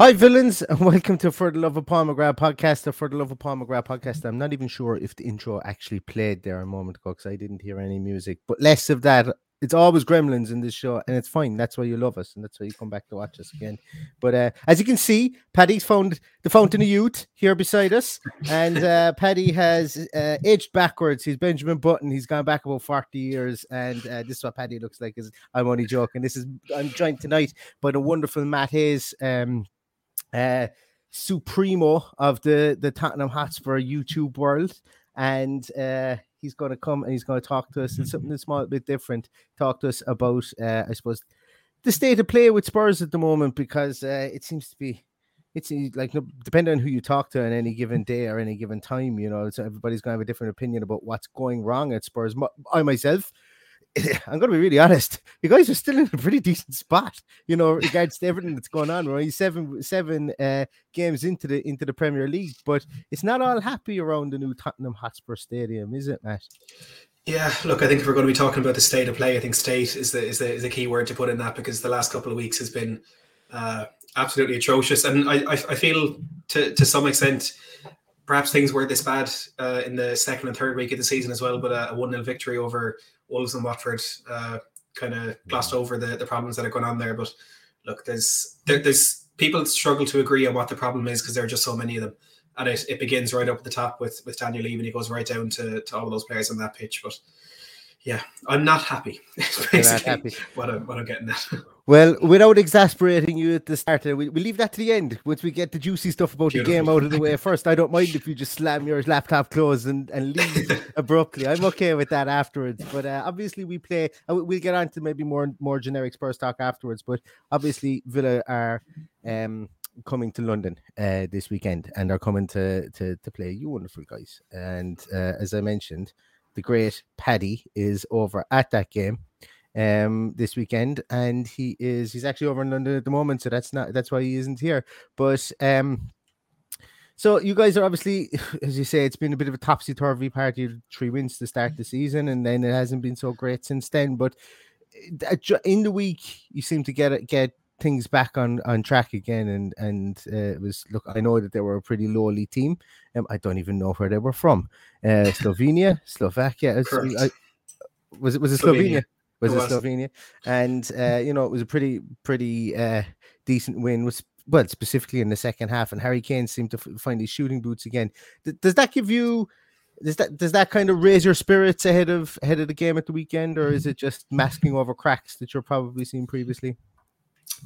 Hi, villains, and welcome to For the Love of McGrath podcast. The For the Love of McGrath podcast. I'm not even sure if the intro actually played there a moment ago because I didn't hear any music. But less of that. It's always gremlins in this show, and it's fine. That's why you love us, and that's why you come back to watch us again. But uh, as you can see, Paddy's found the fountain of youth here beside us, and uh, Paddy has uh, aged backwards. He's Benjamin Button. He's gone back about 40 years, and uh, this is what Paddy looks like. Is I'm only joking. This is I'm joined tonight by the wonderful Matt Hayes. Um, uh, supremo of the the Tottenham Hotspur YouTube world, and uh, he's going to come and he's going to talk to us in something that's a bit different. Talk to us about, uh, I suppose, the state of play with Spurs at the moment because uh, it seems to be. It's like depending on who you talk to on any given day or any given time, you know, so everybody's going to have a different opinion about what's going wrong at Spurs. I myself, I'm going to be really honest. You guys are still in a pretty decent spot, you know, regards to everything that's going on. We're only seven seven uh, games into the into the Premier League, but it's not all happy around the new Tottenham Hotspur Stadium, is it, Matt? Yeah, look, I think if we're going to be talking about the state of play, I think state is the is the, is the key word to put in that because the last couple of weeks has been uh, absolutely atrocious, and I, I, I feel to to some extent perhaps things were this bad uh, in the second and third week of the season as well, but a, a 1 0 victory over Wolves and Watford uh, kind of glossed over the, the problems that are going on there. But look, there's there, there's people struggle to agree on what the problem is because there are just so many of them. And it, it begins right up at the top with, with Daniel Levy he goes right down to, to all of those players on that pitch. But yeah, I'm not happy. basically not happy. What, I'm, what I'm getting at. Well, without exasperating you at the start, we, we leave that to the end once we get the juicy stuff about Beautiful. the game out of the way first. I don't mind if you just slam your laptop closed and, and leave abruptly. I'm okay with that afterwards. But uh, obviously, we play, uh, we'll get on to maybe more more generic Spurs talk afterwards. But obviously, Villa are. Um, coming to London uh, this weekend and are coming to to to play you wonderful guys. And uh, as I mentioned, the great Paddy is over at that game um this weekend and he is he's actually over in London at the moment so that's not that's why he isn't here. But um so you guys are obviously as you say it's been a bit of a topsy-turvy party three wins to start the season and then it hasn't been so great since then. But eh, in the week you seem to get it get things back on on track again and and uh, it was look i know that they were a pretty lowly team um, i don't even know where they were from uh slovenia slovakia I, was it was it slovenia, slovenia? was it, Slovenia, and uh, you know it was a pretty pretty uh, decent win. Was well specifically in the second half, and Harry Kane seemed to f- find his shooting boots again. D- does that give you? Does that does that kind of raise your spirits ahead of ahead of the game at the weekend, or is it just masking over cracks that you're probably seen previously?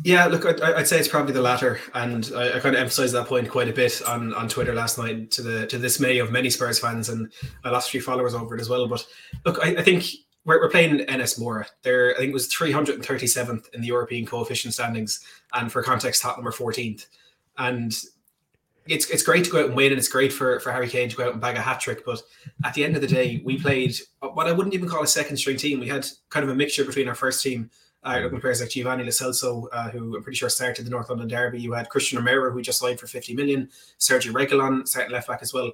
Yeah, look, I, would say it's probably the latter, and I, I kind of emphasised that point quite a bit on, on Twitter last night to the to the dismay of many Spurs fans, and I lost a few followers over it as well. But look, I, I think we're, we're playing NS Mura. There, I think it was 337th in the European coefficient standings, and for context, Tottenham are 14th. And it's it's great to go out and win, and it's great for for Harry Kane to go out and bag a hat trick. But at the end of the day, we played what I wouldn't even call a second string team. We had kind of a mixture between our first team. Uh, looking players like Giovani Celso, uh, who I'm pretty sure started the North London Derby. You had Christian Romero, who just signed for 50 million. Sergio Reguilon starting left back as well.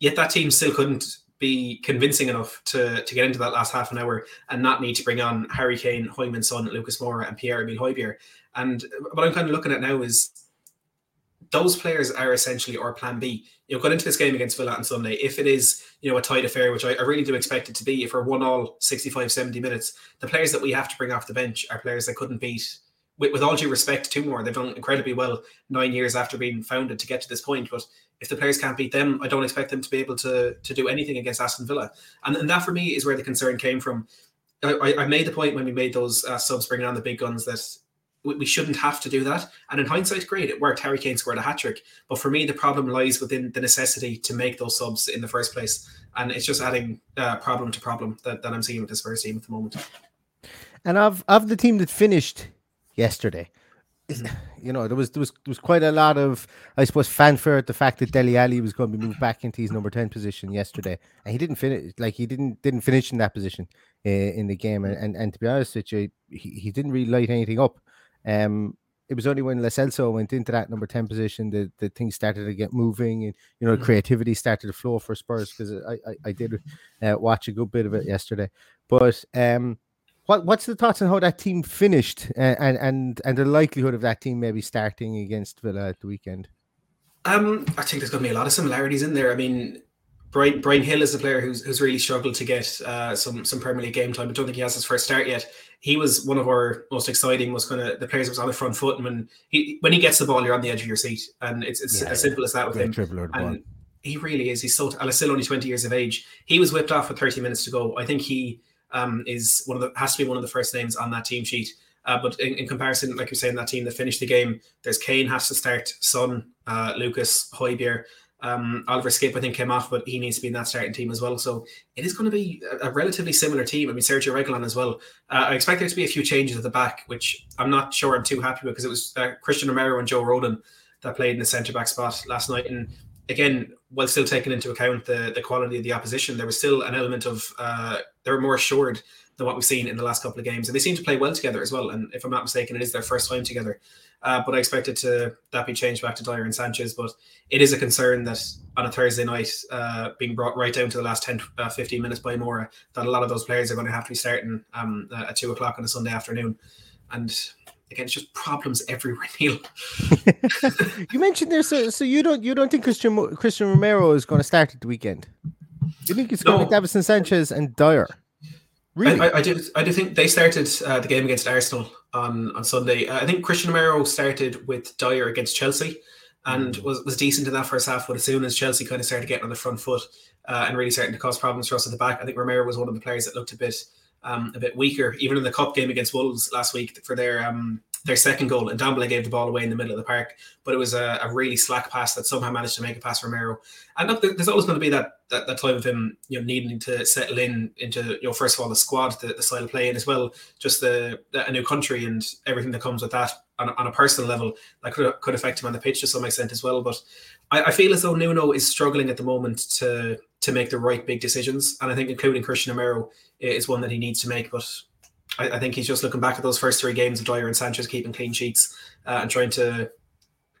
Yet that team still couldn't be convincing enough to to get into that last half an hour and not need to bring on Harry Kane, Heung-min Son, Lucas Moura, and Pierre Emile Højbjerg. And what I'm kind of looking at now is those players are essentially our plan B. You know, going into this game against Villa on Sunday, if it is, you know, a tight affair, which I, I, really do expect it to be, if we're one all 65, 70 minutes, the players that we have to bring off the bench are players that couldn't beat, with, with all due respect to Mura, they've done incredibly well nine years after being founded to get to this point. But if the players can't beat them, I don't expect them to be able to, to do anything against Aston Villa. And, and that for me is where the concern came from. I, I made the point when we made those uh, subs bringing on the big guns that we shouldn't have to do that. And in hindsight, great, it worked. Harry Kane scored a hat trick. But for me, the problem lies within the necessity to make those subs in the first place. And it's just adding uh, problem to problem that, that I'm seeing with this first team at the moment. And of of the team that finished yesterday, you know, there was there was there was quite a lot of, I suppose, fanfare at the fact that Dele Alli was going to be moved back into his number ten position yesterday, and he didn't finish. Like he didn't didn't finish in that position uh, in the game, and, and and to be honest with you, he, he didn't really light anything up. Um, it was only when Lo Celso went into that number 10 position that, that things started to get moving and, you know, mm-hmm. creativity started to flow for Spurs because I, I, I, did uh, watch a good bit of it yesterday. But um, what what's the thoughts on how that team finished uh, and, and, and the likelihood of that team maybe starting against Villa at the weekend? Um, I think there's going to be a lot of similarities in there. I mean, Brian, Bryan Gil is a player who's, who's really struggled to get uh, some some Premier League game time. I don't think he has his first start yet he was one of our most exciting. Was kind of the players that was on the front foot, and when he when he gets the ball, you're on the edge of your seat, and it's, it's yeah, as simple as that with him. And he really is. He's so and still only 20 years of age. He was whipped off with 30 minutes to go. I think he um, is one of the has to be one of the first names on that team sheet. Uh, but in, in, comparison, like you're saying, that team that finished the game, there's Kane has to start, Son, uh, Lucas, Højbjerg, um, Oliver Skipp, I think, came off, but he needs to be in that starting team as well. So it is going to be a, relatively similar team. I mean, Sergio Reguilon as well. Uh, I expect there to be a few changes at the back, which I'm not sure I'm too happy with because it was uh, Christian Romero and Joe Rodon that played in the centre back spot last night. And again, while still taking into account the, the quality of the opposition, there was still an element of uh, they were more assured than what we've seen in the last couple of games. And they seem to play well together as well. And if I'm not mistaken, it is their first time together. Uh, but I expected to that be changed back to Dier and Sanchez. But it is a concern that on a Thursday night, uh, being brought right down to the last 10, uh, 15 minutes by Mura, that a lot of those players are going to have to be starting um, at two o'clock on a Sunday afternoon. And again, it's just problems everywhere, Neil. you mentioned there, so, so you don't you don't think Christian Christian Romero is going to start at the weekend? You think it's going no. to be Davinson Sanchez and Dier? Really? I, I, I, do. I do think they started uh, the game against Arsenal on on Sunday. Uh, I think Christian Romero started with Dier against Chelsea, and mm. was was decent in that first half. But as soon as Chelsea kind of started getting on the front foot uh, and really starting to cause problems for us at the back, I think Romero was one of the players that looked a bit um, a bit weaker. Even in the cup game against Wolves last week for their um, their second goal, and Ndombele gave the ball away in the middle of the park. But it was a, a really slack pass that somehow managed to make a pass for Romero. And look, there's always going to be that, that, that time of him, you know, needing to settle in into, you know, first of all the squad, the, the style of play, and as well just the, the, a new country and everything that comes with that on, on a personal level that could could affect him on the pitch to some extent as well. But I, I feel as though Nuno is struggling at the moment to to make the right big decisions, and I think including Christian Romero is one that he needs to make. But I, I, think he's just looking back at those first three games of Dier and Sanchez keeping clean sheets uh, and trying to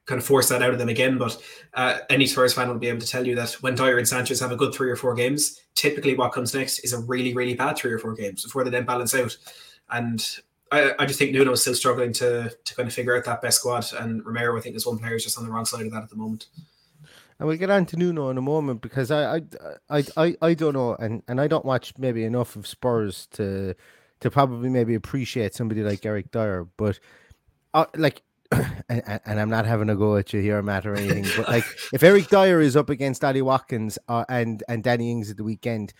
kind of force that out of them again. But uh, any Spurs fan will be able to tell you that when Dier and Sanchez have a good three or four games, typically what comes next is a really, really bad three or four games before they then balance out. And I, I just think Nuno is still struggling to to kind of figure out that best squad. And Romero, I think, is one player is just on the wrong side of that at the moment. And we'll get on to Nuno in a moment because I I I I, I don't know and, and I don't watch maybe enough of Spurs to to probably maybe appreciate somebody like Eric Dier. But uh, like, and, and, I'm not having a go at you here, Matt, or anything. but like, if Eric Dier is up against Ollie Watkins uh, and and Danny Ings at the weekend,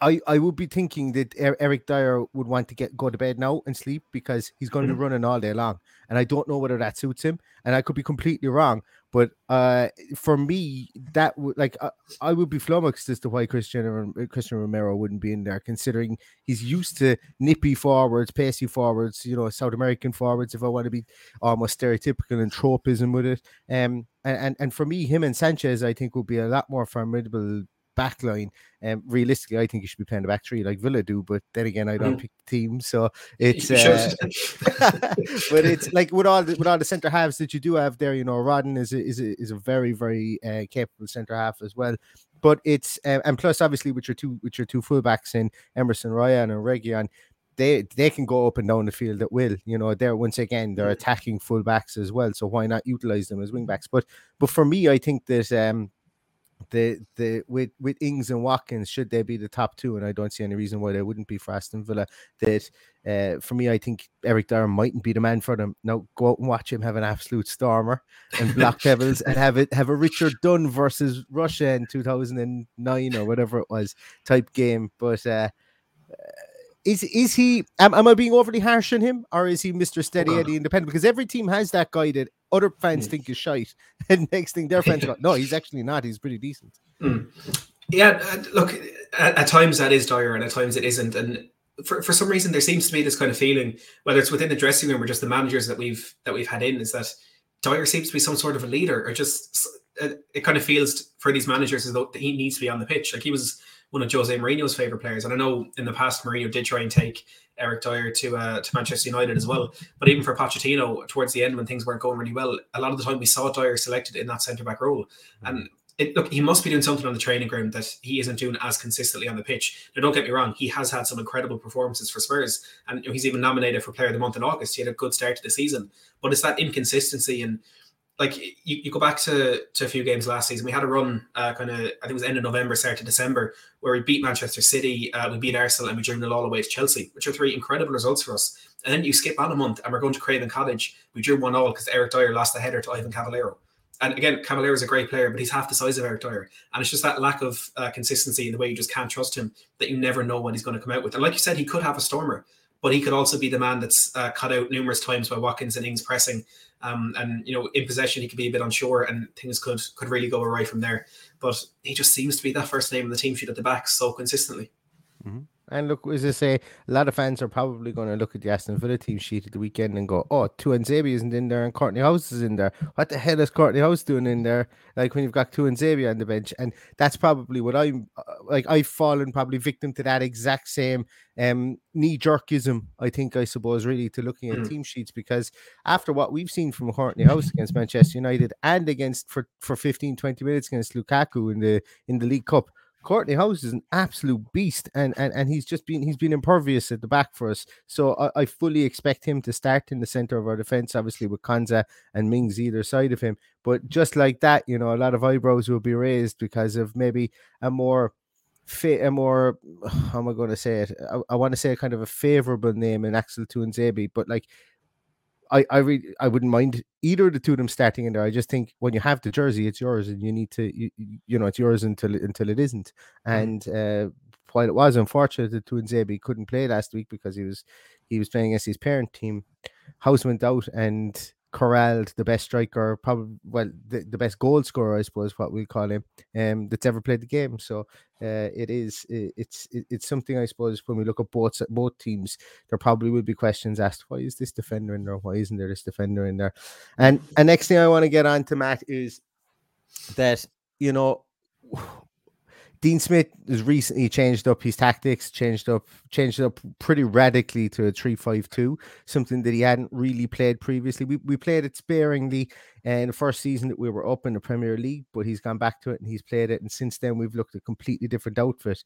I, I would be thinking that Eric Dier would want to get go to bed now and sleep because he's going to mm-hmm. be running all day long, and I don't know whether that suits him, and I could be completely wrong. But uh, for me, that would like uh, I would be flummoxed as to why Christian Christian Romero wouldn't be in there, considering he's used to nippy forwards, pacey forwards, you know, South American forwards. If I want to be almost stereotypical and tropism with it, um, and, and and for me, him and Sanchez, I think, would be a lot more formidable back line. Um, realistically, I think you should be playing the back three like Villa do, but then again, I don't mm. pick the team, so it's. Uh, but it's like with all the, with all the centre halves that you do have there, you know, Rodon is a, is a, is a very very uh, capable centre half as well. But it's uh, and plus obviously with your two with your two fullbacks in Emerson Royal and Reguilón, they they can go up and down the field at will. You know, they're once again they're mm. attacking fullbacks as well. So why not utilize them as wingbacks? But but for me, I think that um the the with with Ings and Watkins should they be the top two, and I don't see any reason why they wouldn't be for Aston Villa. That uh, for me, I think Eric Dier mightn't be the man for them. Now go out and watch him have an absolute stormer and block Devils and have it have a Richard Dunne versus Russia in two thousand and nine or whatever it was type game. But uh, is is he? Am, am I being overly harsh on him, or is he Mister Steady Eddie Independent? Because every team has that guy that other fans mm. think is shite, and next thing their fans go, no, he's actually not. He's pretty decent. Mm. Yeah, uh, look, at, at, times that is Dier, and at times it isn't. And for, for some reason, there seems to be this kind of feeling, whether it's within the dressing room or just the managers that we've that we've had in, is that Dier seems to be some sort of a leader, or just it, it kind of feels for these managers as though he needs to be on the pitch. Like he was one of Jose Mourinho's favorite players. And I know in the past Mourinho did try and take Eric Dier to uh, to Manchester United as well. But even for Pochettino, towards the end when things weren't going really well, a lot of the time we saw Dier selected in that centre back role. And it, look, he must be doing something on the training ground that he isn't doing as consistently on the pitch. Now, don't get me wrong, he has had some incredible performances for Spurs, and you know, he's even nominated for Player of the Month in August. He had a good start to the season, but it's that inconsistency and like you, you go back to, to a few games last season, we had a run uh, kind of I think it was end of November, start of December, where we beat Manchester City, uh, we beat Arsenal, and we drew the all away to Chelsea, which are three incredible results for us. And then you skip on a month, and we're going to Craven Cottage. We drew one all because Eric Dier lost the header to Ivan Cavaleiro. And again, Cavaleiro is a great player, but he's half the size of Eric Dier. And it's just that lack of uh, consistency in the way you just can't trust him that you never know what he's going to come out with. And like you said, he could have a stormer, but he could also be the man that's uh, cut out numerous times by Watkins and Ings pressing um, and you know, in possession, he could be a bit unsure, and things could could really go awry from there. But he just seems to be that first name in the team sheet at the back so consistently. Mm-hmm. And look, as I say, a lot of fans are probably going to look at the Aston Villa team sheet at the weekend and go, "Oh, Tuanzebe isn't in there, and Kortney Hause is in there. What the hell is Kortney Hause doing in there?" Like when you've got two and Tuanzebe on the bench, and that's probably what I'm uh, like. I've fallen probably victim to that exact same um, knee jerkism. I think I suppose really to looking at mm. team sheets because after what we've seen from Kortney Hause against Manchester United and against for for 15, 20 minutes against Lukaku in the in the League Cup Kortney Hause is an absolute beast, and, and and he's just been he's been impervious at the back for us. So I, I fully expect him to start in the center of our defense, obviously with Konsa and Mings either side of him. But just like that, you know, a lot of eyebrows will be raised because of maybe a more fit a more how am I going to say it? I, I want to say a kind of a favorable name in Axel Tuanzebe, but like I I really I wouldn't mind either of the two of them starting in there. I just think when you have the jersey, it's yours, and you need to you, you know it's yours until until it isn't. Mm. And uh, while it was unfortunate that Tuanzebe couldn't play last week because he was he was playing against his parent team, Hause went out and corralled the best striker, probably well the, the best goal scorer, I suppose, what we call him, um, that's ever played the game. So uh, it is it, it's it, it's something I suppose when we look at both both teams, there probably will be questions asked: Why is this defender in there? Why isn't there this defender in there? And and next thing I want to get on to Matt is that you know Dean Smith has recently changed up his tactics, changed up, changed up pretty radically to a three-five-two, something that he hadn't really played previously. We, we played it sparingly uh, in the first season that we were up in the Premier League, but he's gone back to it and he's played it. And since then, we've looked at completely different outfit.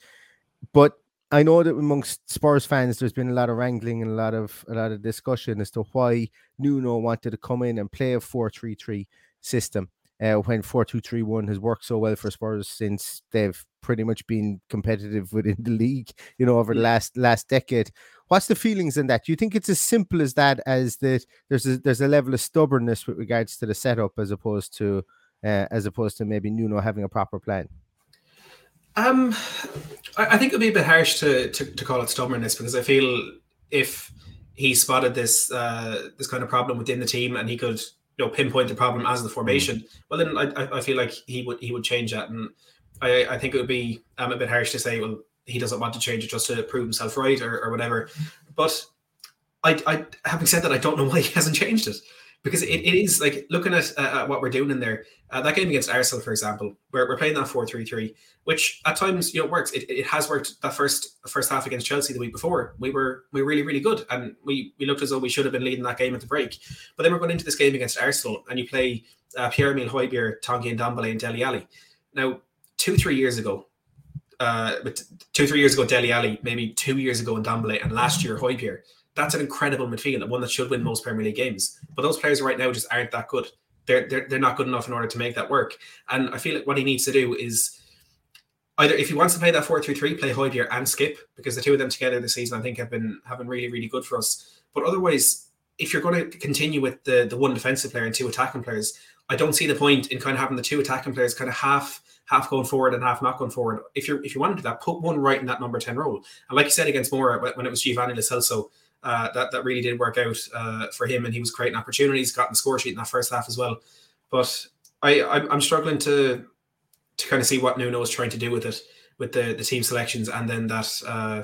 But I know that amongst Spurs fans, there's been a lot of wrangling and a lot of a lot of discussion as to why Nuno wanted to come in and play a four-three-three system uh, when 4-2-3-1 has worked so well for Spurs since they've pretty much been competitive within the league, you know, over the last last decade. What's the feelings in that? Do you think it's as simple as that as that there's a, there's a level of stubbornness with regards to the setup as opposed to uh, as opposed to maybe Nuno having a proper plan? Um, I, I think it'd be a bit harsh to, to, to call it stubbornness because I feel if he spotted this uh, this kind of problem within the team and he could you know pinpoint the problem as the mm. formation, well then I, I feel like he would he would change that, and I I think it would be um, a bit harsh to say well he doesn't want to change it just to prove himself right or, or whatever, but I I having said that I don't know why he hasn't changed it because it, it is like looking at, uh, at what we're doing in there. Uh, that game against Arsenal, for example, where we're playing that 4 3 3, which at times, you know, works. It, it has worked that first first half against Chelsea the week before. We were we were really, really good. And we, we looked as though we should have been leading that game at the break. But then we're going into this game against Arsenal and you play uh, Pierre Emile Højbjerg, and Ndombele, and Dele Alli. Now, two, three years ago, uh, two, three years ago, Dele Alli, maybe two years ago in Ndombele, and last year, Højbjerg that's an incredible midfield one that should win most Premier League games. But those players right now just aren't that good. They're, they're, they're not good enough in order to make that work. And I feel like what he needs to do is either if he wants to play that 4-3-3, play Højbjerg and Skip, because the two of them together this season I think have been have been really, really good for us. But otherwise, if you're going to continue with the the one defensive player and two attacking players, I don't see the point in kind of having the two attacking players kind of half half going forward and half not going forward. If you're if you want to do that, put one right in that number 10 role. And like you said against Mura when it was Giovani Lo Celso, uh, that that really did work out uh, for him, and he was creating opportunities, got in the score sheet in that first half as well. But I I'm struggling to to kind of see what Nuno is trying to do with it, with the the team selections, and then that uh,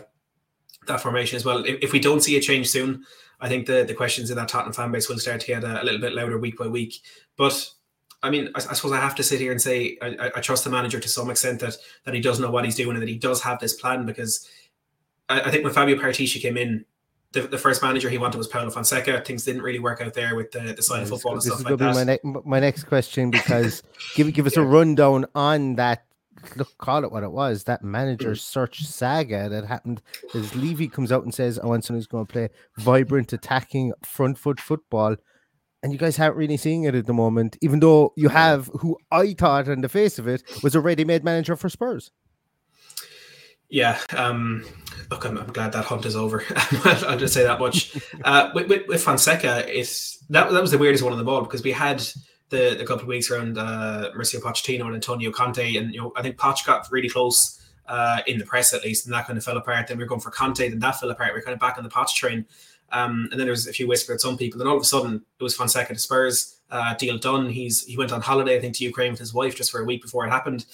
that formation as well. If, if we don't see a change soon, I think the the questions in that Tottenham fan base will start to get a, a little bit louder week by week. But I mean, I, I, suppose I have to sit here and say I, I, trust the manager to some extent that that he does know what he's doing and that he does have this plan because I, I think when Fabio Paratici came in, the, the first manager he wanted was Paulo Fonseca. Things didn't really work out there with the, the side of football and this stuff like that. My, ne- my next question because give give us yeah. a rundown on that. Look, call it what it was. That manager mm. search saga that happened. As Levy comes out and says, "I want someone who's going to play vibrant, attacking, front foot football," and you guys aren't really seeing it at the moment. Even though you have who I thought, on the face of it, was a ready-made manager for Spurs. Yeah, um, look, I'm, I'm, glad that hunt is over. I'll just say that much. Uh, with, with, with, Fonseca, it's that that was the weirdest one of them all because we had the, the couple of weeks around uh, Mauricio Pochettino and Antonio Conte, and you know I think Poch got really close uh, in the press at least, and that kind of fell apart. Then we are going for Conte, then that fell apart. We are kind of back on the Poch train, um, and then there was a few whispers at some people. Then all of a sudden, it was Fonseca to Spurs. Uh, deal done. He's he went on holiday, I think, to Ukraine with his wife just for a week before it happened.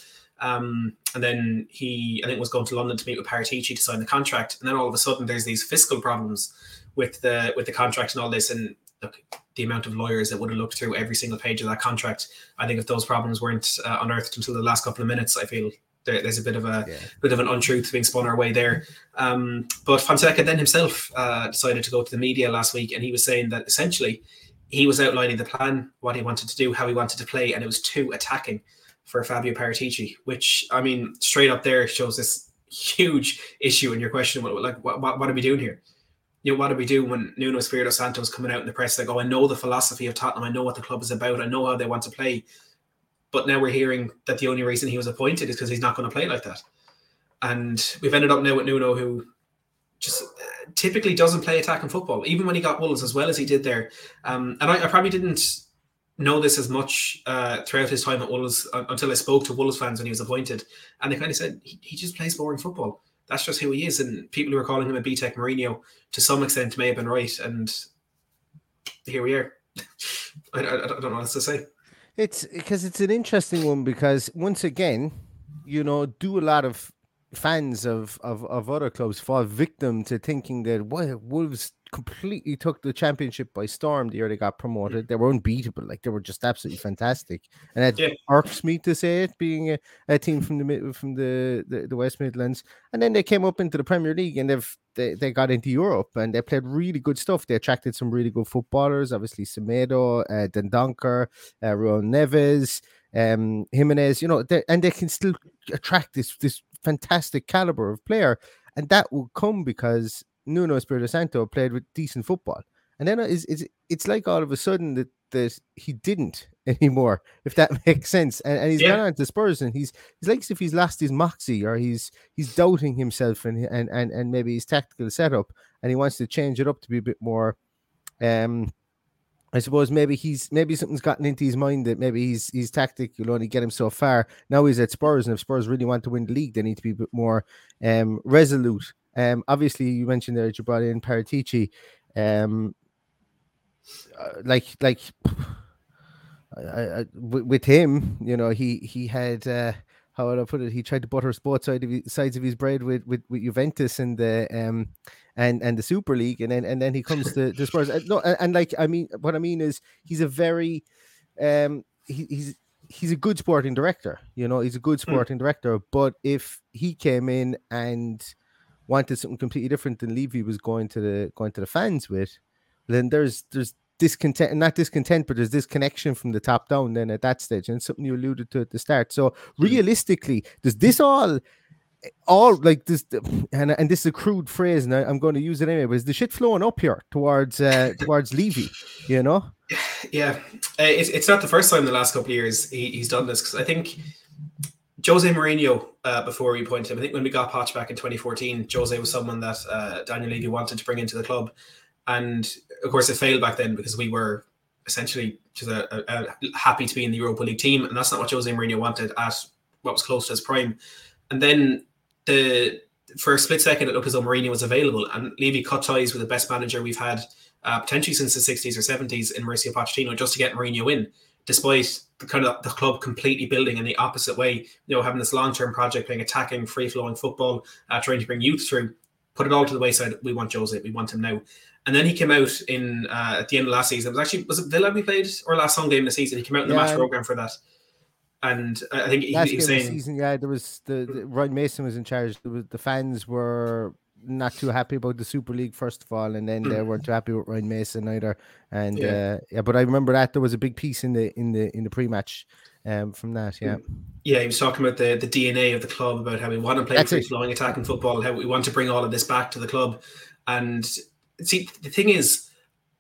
Um, and then he, I think, was going to London to meet with Paratici to sign the contract. And then all of a sudden, there's these fiscal problems with the with the contract and all this. And look, the amount of lawyers that would have looked through every single page of that contract. I think if those problems weren't uh, unearthed until the last couple of minutes, I feel there, there's a bit of a yeah. bit of an untruth being spun our way there. Um, but Fonseca then himself uh, decided to go to the media last week, and he was saying that essentially he was outlining the plan, what he wanted to do, how he wanted to play, and it was too attacking for Fabio Paratici, which I mean, straight up there shows this huge issue in your question. What, like, what, what, are we doing here? You know, what do we do when Nuno Espirito Santo's coming out in the press like, oh, I know the philosophy of Tottenham, I know what the club is about, I know how they want to play, but now we're hearing that the only reason he was appointed is because he's not going to play like that, and we've ended up now with Nuno who just uh, typically doesn't play attacking football, even when he got Wolves as well as he did there. Um, and I, I probably didn't know this as much uh, throughout his time at Wolves until I spoke to Wolves fans when he was appointed, and they kind of said he, he just plays boring football. That's just who he is. And people who are calling him a BTEC Mourinho to some extent may have been right. And here we are. I, I, I don't know what else to say. It's because it's an interesting one because once again, you know, do a lot of fans of, of, of other clubs fall victim to thinking that well, Wolves completely took the championship by storm the year they got promoted. They were unbeatable, like they were just absolutely fantastic. And it yeah. irks me to say it, being a, a team from the from the, the, the West Midlands. And then they came up into the Premier League and they've they, they got into Europe and they played really good stuff. They attracted some really good footballers, obviously Semedo, uh, Dendoncker, uh, Neves, um, Jimenez. You know, and they can still attract this this fantastic caliber of player, and that will come because Nuno Espirito Santo played with decent football. And then it's, it's, it's like all of a sudden that, that he didn't anymore, if that makes sense. And, and he's yeah. gone on to Spurs and he's he's like as if he's lost his moxie or he's he's doubting himself and and and, and maybe his tactical setup and he wants to change it up to be a bit more um I suppose maybe he's maybe something's gotten into his mind that maybe he's he's tactic will only get him so far. Now he's at Spurs, and if Spurs really want to win the league, they need to be a bit more um, resolute um, obviously, you mentioned there you brought in Paratici. Um, uh, like like I, I, with him, you know, he he had uh, how would I put it? He tried to butter both sides of his, sides of his bread with, with, with Juventus and the um and and the Super League, and then and then he comes to, the Spurs. And, no, and, and, like I mean, what I mean is he's a very, um, he, he's he's a good sporting director. You know, he's a good hmm. sporting mm. director. But if he came in and wanted something completely different than Levy was going to the going to the fans with, then there's there's discontent, not discontent, but there's this connection from the top down. Then at that stage, and something you alluded to at the start. So hmm. realistically, does this all? all like this and, and this is a crude phrase and I, am going to use it anyway but is the shit flowing up here towards uh towards Levy you know yeah uh, it's, it's not the first time in the last couple of years he, he's done this because I think Jose Mourinho uh, before we appointed him I think when we got Poch back in 2014 Jose was someone that uh, Daniel Levy wanted to bring into the club. And of course it failed back then because we were essentially just a, a, a happy to be in the Europa League team. And that's not what Jose Mourinho wanted at what was close to his prime. And then the for a split second, it looked as though Mourinho was available, and Levy cut ties with the best manager we've had uh, potentially since the 60s or 70s in Mauricio Pochettino just to get Mourinho in, despite the kind of the club completely building in the opposite way. You know, having this long-term project, playing attacking, free-flowing football, uh, trying to bring youth through. Put it all to the wayside. We want Jose. We want him now. And then he came out in uh, at the end of last season. It was actually was it Villa we played or last home game of the season. He came out in the yeah, match program for that and I think he, he was saying, season, yeah, there was the, the Ryan Mason was in charge. Was, the fans were not too happy about the Super League first of all, and then they hmm. weren't too happy with Ryan Mason either. And yeah. Uh, yeah, but I remember that there was a big piece in the in the in the pre-match um, from that. Yeah, yeah, he was talking about the the DNA of the club, about how we want to play free flowing attacking football, how we want to bring all of this back to the club. And see, the thing is,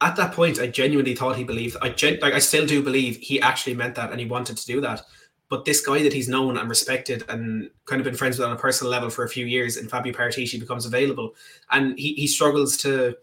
at that point, I genuinely thought he believed. I gen- like I still do believe he actually meant that, and he wanted to do that. But this guy that he's known and respected and kind of been friends with on a personal level for a few years, and Fabio Paratici becomes available, and he, he struggles to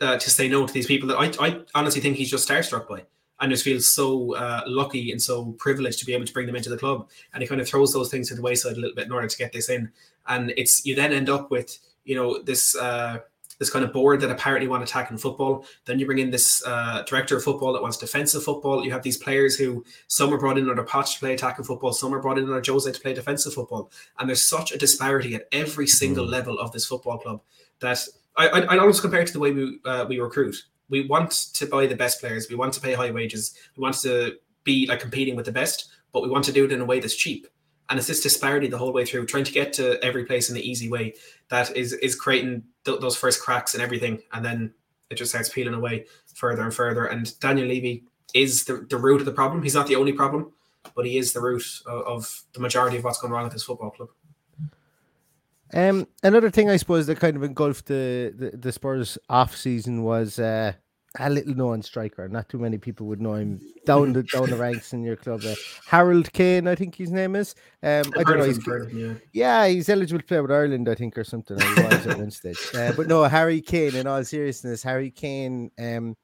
uh, to say no to these people that I, I honestly think he's just starstruck by and just feels so uh, lucky and so privileged to be able to bring them into the club. And he kind of throws those things to the wayside a little bit in order to get this in. And it's you then end up with you know this uh, this kind of board that apparently want attack in football. Then you bring in this uh, director of football that wants defensive football. You have these players who some are brought in under Poch to play attacking football, some are brought in under Jose to play defensive football. And there's such a disparity at every single mm. level of this football club that I, I, I almost compare it to the way we uh, we recruit. We want to buy the best players. We want to pay high wages. We want to be like competing with the best, but we want to do it in a way that's cheap and it's this disparity the whole way through. Trying to get to every place in the easy way that is is creating th- those first cracks and everything and then it just starts peeling away further and further. And daniel levy is the, the root of the problem. He's not the only problem but he is the root of, of the majority of what's going wrong at this football club. Um, another thing I suppose that kind of engulfed the, the, the Spurs off season was uh, a little known striker. Not too many people would know him down the down the ranks in your club. Uh, Harold Kane, I think his name is. Um, I don't know. He's, yeah. yeah, he's eligible to play with Ireland, I think, or something. Or he was at one stage. Uh, but no, Harry Kane. In all seriousness, Harry Kane. Um,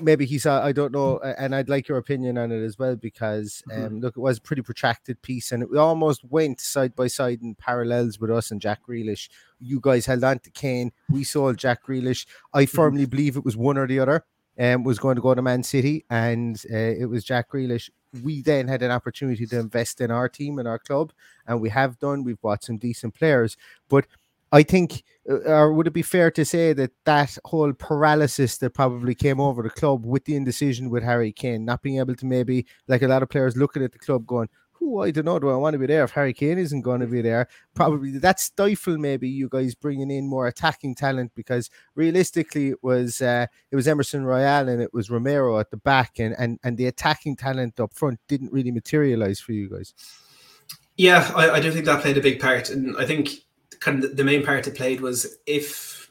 maybe he saw. I don't know, and I'd like your opinion on it as well because mm-hmm. um, look, it was a pretty protracted piece, and it almost went side by side in parallels with us and Jack Grealish. You guys held on to Kane. We sold Jack Grealish. I mm-hmm. firmly mm-hmm. believe it was one or the other. Um, was going to go to Man City, and uh, it was Jack Grealish. We then had an opportunity to invest in our team and our club, and we have done. We've bought some decent players, but I think, uh, or would it be fair to say that that whole paralysis that probably came over the club with the indecision with Harry Kane, not being able to maybe, like a lot of players looking at the club going, "Who I don't know, do I want to be there if Harry Kane isn't going to be there? Probably that stifle maybe you guys bringing in more attacking talent because realistically it was uh, it was Emerson Royal and it was Romero at the back and and and the attacking talent up front didn't really materialize for you guys. Yeah, I, I do think that played a big part, and I think kind of the main part it played was if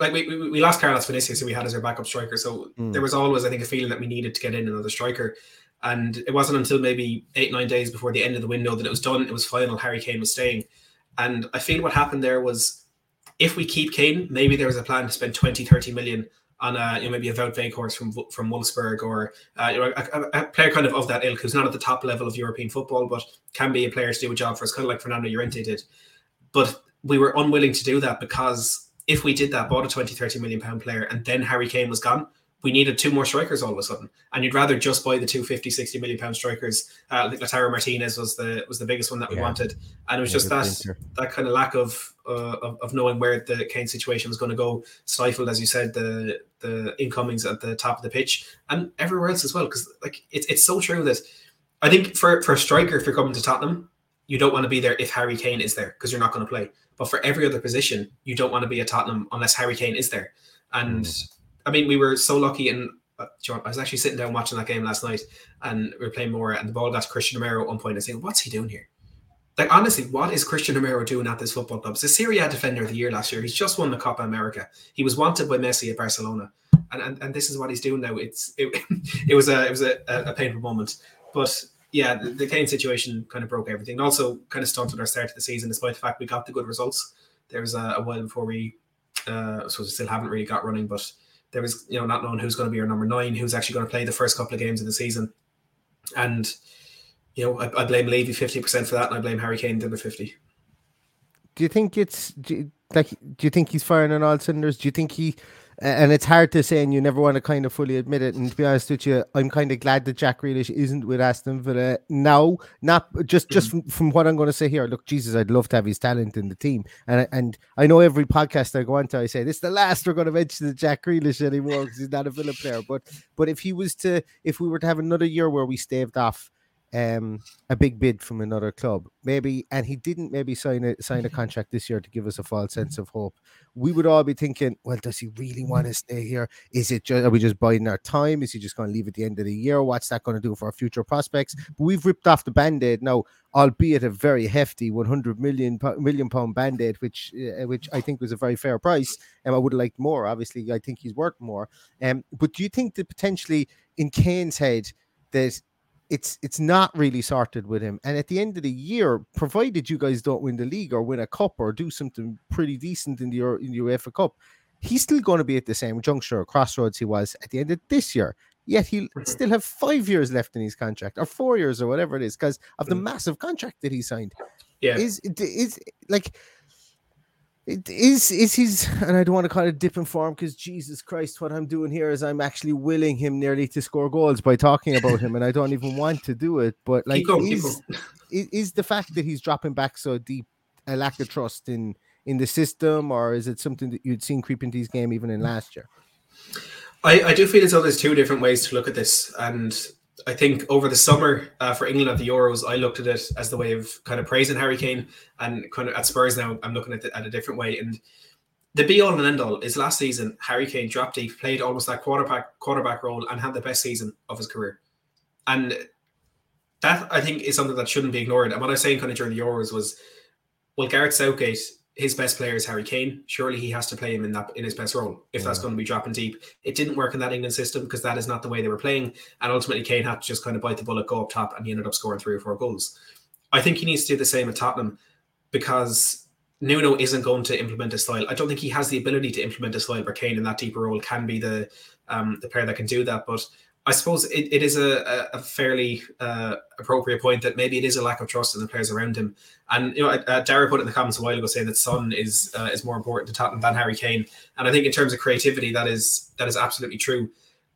like we, we, we lost Carlos Vinicius who we had as our backup striker. So mm. there was always I think a feeling that we needed to get in another striker. And it wasn't until maybe eight nine days before the end of the window that it was done. It was final. Harry Kane was staying. And I feel what happened there was if we keep Kane maybe there was a plan to spend 20 30 million on a, you know, maybe a Wout Weghorst from from Wolfsburg or uh, you know, a, a, player kind of of that ilk who's not at the top level of European football but can be a player to do a job for us kind of like Fernando Llorente did. But we were unwilling to do that because if we did that, bought a 20, 30 million pound player, and then Harry Kane was gone, we needed two more strikers all of a sudden, and you'd rather just buy the two 50, 60 million pound strikers. Uh, I think Lautaro Martinez was the was the biggest one that we yeah. wanted, and it was yeah, just that that kind of lack of, uh, of, of knowing where the Kane situation was going to go, stifled as you said the the incomings at the top of the pitch and everywhere else as well. Because like it's it's so true that I think for for a striker, if you're coming to Tottenham, you don't want to be there if Harry Kane is there because you're not going to play. But for every other position, you don't want to be at Tottenham unless Harry Kane is there. And mm. I mean, we were so lucky. And uh, I was actually sitting down watching that game last night, and we were playing more, and the ball got to Christian Romero at one point, and saying, "What's he doing here?" Like honestly, what is Christian Romero doing at this football club? He's a Serie A defender of the year last year. He's just won the Copa America. He was wanted by Messi at Barcelona, and and, and this is what he's doing now. It's it, it was a it was a, a painful moment, but yeah, the, the Kane situation kind of broke everything. And also kind of stunted our start to the season, despite the fact we got the good results. There was a, a while before we, uh, so we still haven't really got running, but there was, you know, not knowing who's going to be our number nine, who's actually going to play the first couple of games of the season. And, you know, I, I blame Levy 50% for that, and I blame Harry Kane the other 50. Do you think it's, do you, like, do you think he's firing on all cylinders? Do you think he, and it's hard to say, and you never want to kind of fully admit it. And to be honest with you, I'm kind of glad that Jack Grealish isn't with Aston Villa now. Not just just from, from what I'm going to say here. Look, Jesus, I'd love to have his talent in the team, and and I know every podcast I go on to, I say this is the last we're going to mention the Jack Grealish anymore because he's not a Villa player. But but if he was to, if we were to have another year where we staved off um, a big bid from another club, maybe, and he didn't maybe sign a sign a contract this year to give us a false sense of hope. We would all be thinking, well, does he really want to stay here? Is it just are we just biding our time? Is he just going to leave at the end of the year? What's that going to do for our future prospects? But we've ripped off the band-aid now, albeit a very hefty 100 million million pound band-aid, which uh, which I think was a very fair price. And I would have liked more. Obviously, I think he's worth more. Um, but do you think that potentially in Kane's head that it's it's not really sorted with him. And at the end of the year, provided you guys don't win the league or win a cup or do something pretty decent in the in the UEFA Cup, he's still going to be at the same juncture or crossroads he was at the end of this year. Yet he'll still have five years left in his contract, or four years, or whatever it is, because of the mm. massive contract that he signed. Yeah, is is like it is is his and I don't want to call it dip in form because Jesus Christ, what I'm doing here is I'm actually willing him nearly to score goals by talking about him, and I don't even want to do it. But like, going, is, is the fact that he's dropping back so deep a lack of trust in in the system, or is it something that you'd seen creep into his game even in last year? I, I do feel as though there's two different ways to look at this, and I think over the summer uh, for England at the Euros, I looked at it as the way of kind of praising Harry Kane, and kind of at Spurs now, I'm looking at it at a different way. And the be all and end all is last season, Harry Kane dropped deep, played almost that quarterback quarterback role, and had the best season of his career. And that I think is something that shouldn't be ignored. And what I was saying kind of during the Euros was, well, Gareth Southgate his best player is Harry Kane. Surely he has to play him in that in his best role if yeah. that's going to be dropping deep. It didn't work in that England system because that is not the way they were playing. And ultimately, Kane had to just kind of bite the bullet, go up top, and he ended up scoring three or four goals. I think he needs to do the same at Tottenham because Nuno isn't going to implement a style. I don't think he has the ability to implement a style where Kane in that deeper role can be the um, the player that can do that. But I suppose it, it is a, a fairly uh, appropriate point that maybe it is a lack of trust in the players around him. And you know, uh, Dara put in the comments a while ago saying that Son is uh, is more important to Tottenham than Harry Kane. And I think in terms of creativity, that is that is absolutely true,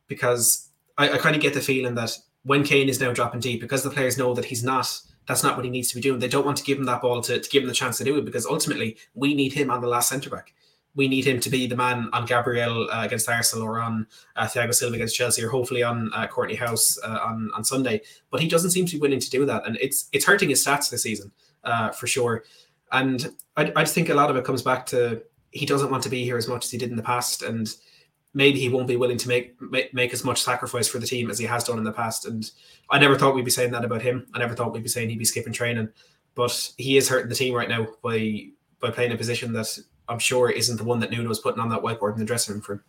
because I, I kind of get the feeling that when Kane is now dropping deep, because the players know that he's not that's not what he needs to be doing. They don't want to give him that ball to, to give him the chance to do it because ultimately we need him on the last centre back we need him to be the man on Gabriel uh, against Arsenal or on uh, Thiago Silva against Chelsea or hopefully on uh, Kortney Hause uh, on on Sunday. But he doesn't seem to be willing to do that, and it's it's hurting his stats this season uh, for sure. And I, I just think a lot of it comes back to he doesn't want to be here as much as he did in the past, and maybe he won't be willing to make, make make as much sacrifice for the team as he has done in the past. And I never thought we'd be saying that about him. I never thought we'd be saying he'd be skipping training, but he is hurting the team right now by by playing a position that I'm sure isn't the one that Nuno was putting on that whiteboard in the dressing room for him.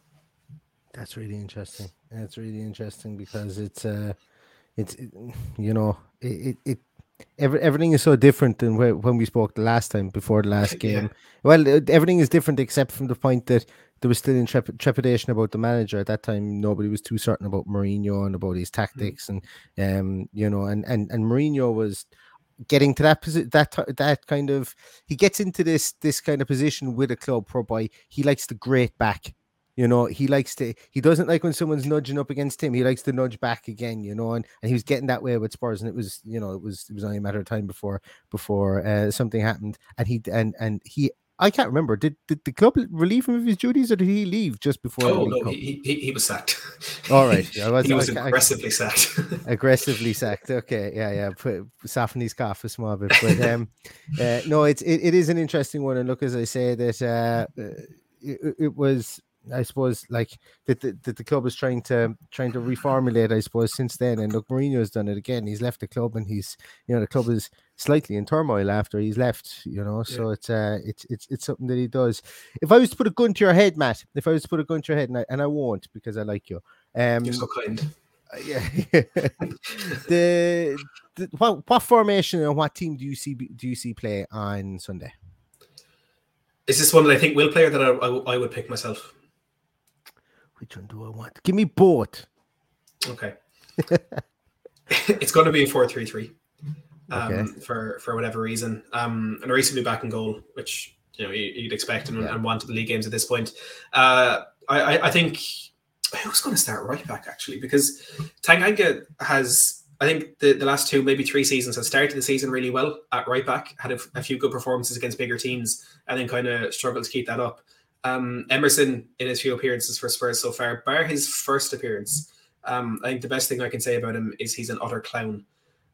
That's really interesting. That's really interesting because it's uh it's it, you know it, it, it every, everything is so different than when we spoke the last time before the last game. yeah. Well, everything is different except from the point that there was still intrep- trepidation about the manager at that time. Nobody was too certain about Mourinho and about his tactics, mm. and um, you know, and and and Mourinho was getting to that position that that kind of he gets into this this kind of position with a club whereby he likes the great back You know, he likes to. He doesn't like when someone's nudging up against him. He likes to nudge back again. You know, and, and he was getting that way with Spurs, and it was you know it was it was only a matter of time before before uh, something happened, and he and and he I can't remember. Did, did the club relieve him of his duties, or did he leave just before? Oh no, he, he, he was sacked. All right, was, he was I, aggressively I, sacked. aggressively sacked. Okay, yeah, yeah. Put soften his cough a small bit, but um, uh, no, it's it, it is an interesting one. And look, as I say, that uh, it, it was I suppose like that the, that the club is trying to trying to reformulate. I suppose since then, and look, Mourinho has done it again. He's left the club, and he's you know the club is slightly in turmoil after he's left, you know. So yeah. it's uh it's it's it's something that he does. If I was to put a gun to your head, Matt, if I was to put a gun to your head, and I, and I won't because I like you. Um, You're so kind. Uh, yeah. the, the what what formation and what team do you see do you see play on Sunday? Is this one that I think will play or that I, I, I would pick myself? Which one do I want? Give me both. Okay. it's going to be a 4 3 3 um, okay. for for whatever reason. Um, and recently back in goal, which you know you'd expect and, yeah. and wanted the league games at this point. Uh, I, I think who's going to start right back actually because Tanganga has I think the, the last two maybe three seasons has started the season really well at right back had a, a few good performances against bigger teams and then kind of struggled to keep that up. Um, Emerson in his few appearances for Spurs so far, bar his first appearance, um, I think the best thing I can say about him is he's an utter clown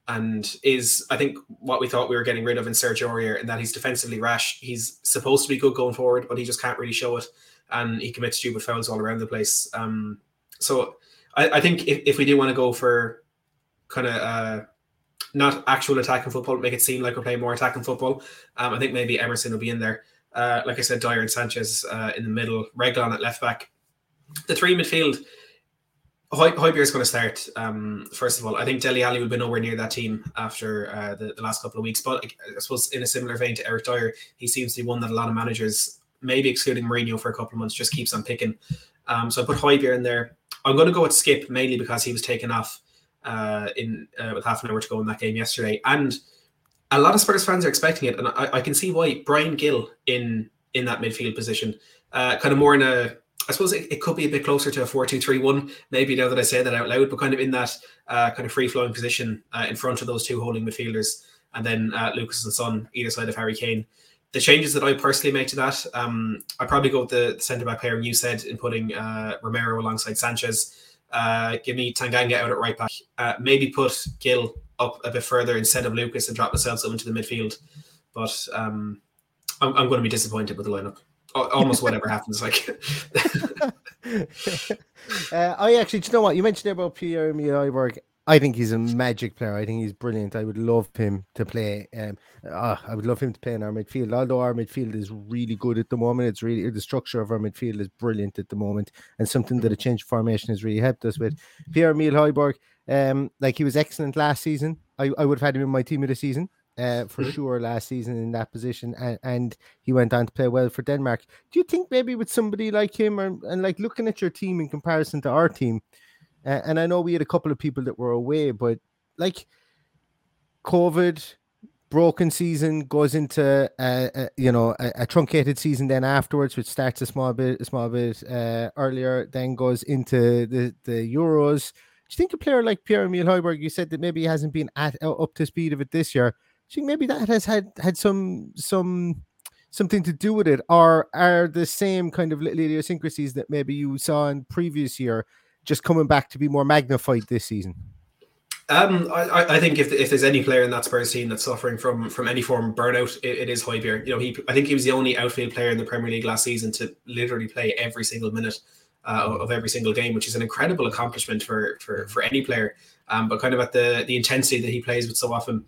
and is I think what we thought we were getting rid of in Serge Aurier, and that he's defensively rash. He's supposed to be good going forward, but he just can't really show it, and he commits stupid fouls all around the place. Um, so I, I think if, if we do want to go for kind of uh, not actual attacking football, make it seem like we're playing more attacking football, um, I think maybe Emerson will be in there. Uh, like I said, Dier and Sanchez uh, in the middle, Reguilon at left back. The three midfield Højbjerg is going to start. Um, first of all, I think Dele Alli will be nowhere near that team after uh, the, the, last couple of weeks. But I suppose in a similar vein to Eric Dier, he seems to be one that a lot of managers, maybe excluding Mourinho for a couple of months, just keeps on picking. Um, so I put Højbjerg in there. I'm going to go with Skipp mainly because he was taken off uh, in uh, with half an hour to go in that game yesterday, and a lot of Spurs fans are expecting it, and I, I can see why. Bryan Gil in in that midfield position, uh, kind of more in a I suppose it, it, could be a bit closer to a 4 2 3 1, maybe now that I say that out loud, but kind of in that uh, kind of free flowing position uh, in front of those two holding midfielders, and then uh, Lucas and Son either side of Harry Kane. The changes that I personally make to that, um, I probably go with the, the centre back pairing you said in putting uh, Romero alongside Sanchez. Uh, give me Tanganga out at right back. Uh, maybe put Gil up a bit further instead of Lucas and drop Celso into the midfield. But um, I'm, I'm going to be disappointed with the lineup almost whatever happens. Like, uh, I actually, do you know what you mentioned about Pierre Højbjerg? I think he's a magic player. I think he's brilliant. I would love him to play. Um, uh, I would love him to play in our midfield. Although our midfield is really good at the moment, it's really the structure of our midfield is brilliant at the moment, and something that a change of formation has really helped us with. Pierre Emile Højbjerg, um, like he was excellent last season. I, I would have had him in my team of the season uh, for sure last season in that position, and, and, he went on to play well for Denmark. Do you think maybe with somebody like him, or, and like looking at your team in comparison to our team, uh, and I know we had a couple of people that were away, but like COVID, broken season goes into a, a you know a, a, truncated season then afterwards, which starts a small bit a small bit uh, earlier, then goes into the the Euros. Do you think a player like Pierre Emile Højbjerg, you said that maybe he hasn't been at up to speed of it this year? I think maybe that has had had some some something to do with it, or are the same kind of little idiosyncrasies that maybe you saw in previous year just coming back to be more magnified this season? Um, I, I think if, if there's any player in that Spurs team that's suffering from from any form of burnout, it, it is Højbjerg. You know, he I think he was the only outfield player in the Premier League last season to literally play every single minute uh, of every single game, which is an incredible accomplishment for for for any player. Um, but kind of at the the intensity that he plays with so often,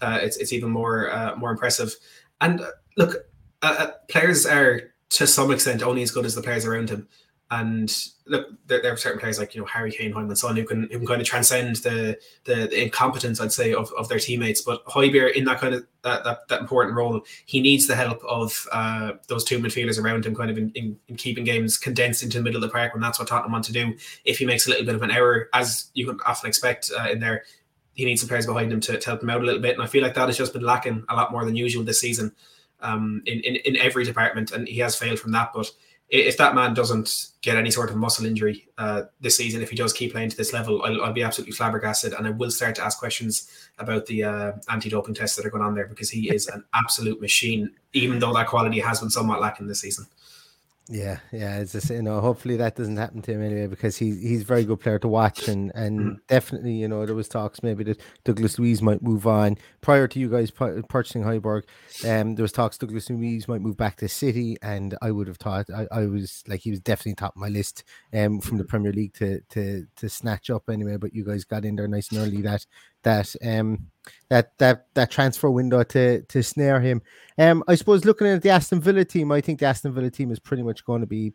uh, it's it's even more uh, more impressive. And uh, look, uh, uh, players are to some extent only as good as the players around him. And look, there, there, are certain players like you know Harry Kane, Heung-min Son who can who can kind of transcend the, the, the incompetence, I'd say, of, of their teammates. But Højbjerg in that kind of that, that, that important role, he needs the help of uh, those two midfielders around him, kind of in, in, in, keeping games condensed into the middle of the park. When that's what Tottenham want to do. If he makes a little bit of an error, as you can often expect uh, in there, he needs some players behind him to, to, help him out a little bit. And I feel like that has just been lacking a lot more than usual this season um, in, in, in every department. And he has failed from that. But if that man doesn't get any sort of muscle injury uh, this season, if he does keep playing to this level, I'll, I'll, be absolutely flabbergasted, and I will start to ask questions about the uh, anti-doping tests that are going on there because he is an absolute machine, even though that quality has been somewhat lacking this season. Yeah, yeah. It's just, you know, hopefully that doesn't happen to him anyway because he he's a very good player to watch and and mm. definitely you know there was talks maybe that Douglas Luiz might move on prior to you guys purchasing Højbjerg. Um, there was talks Douglas Luiz might move back to City and I would have thought I, I was like he was definitely top of my list um from the mm. Premier League to to to snatch up anyway. But you guys got in there nice and early that that um that that that transfer window to to snare him. Um, I suppose looking at the Aston Villa team, I think the Aston Villa team is pretty much going to be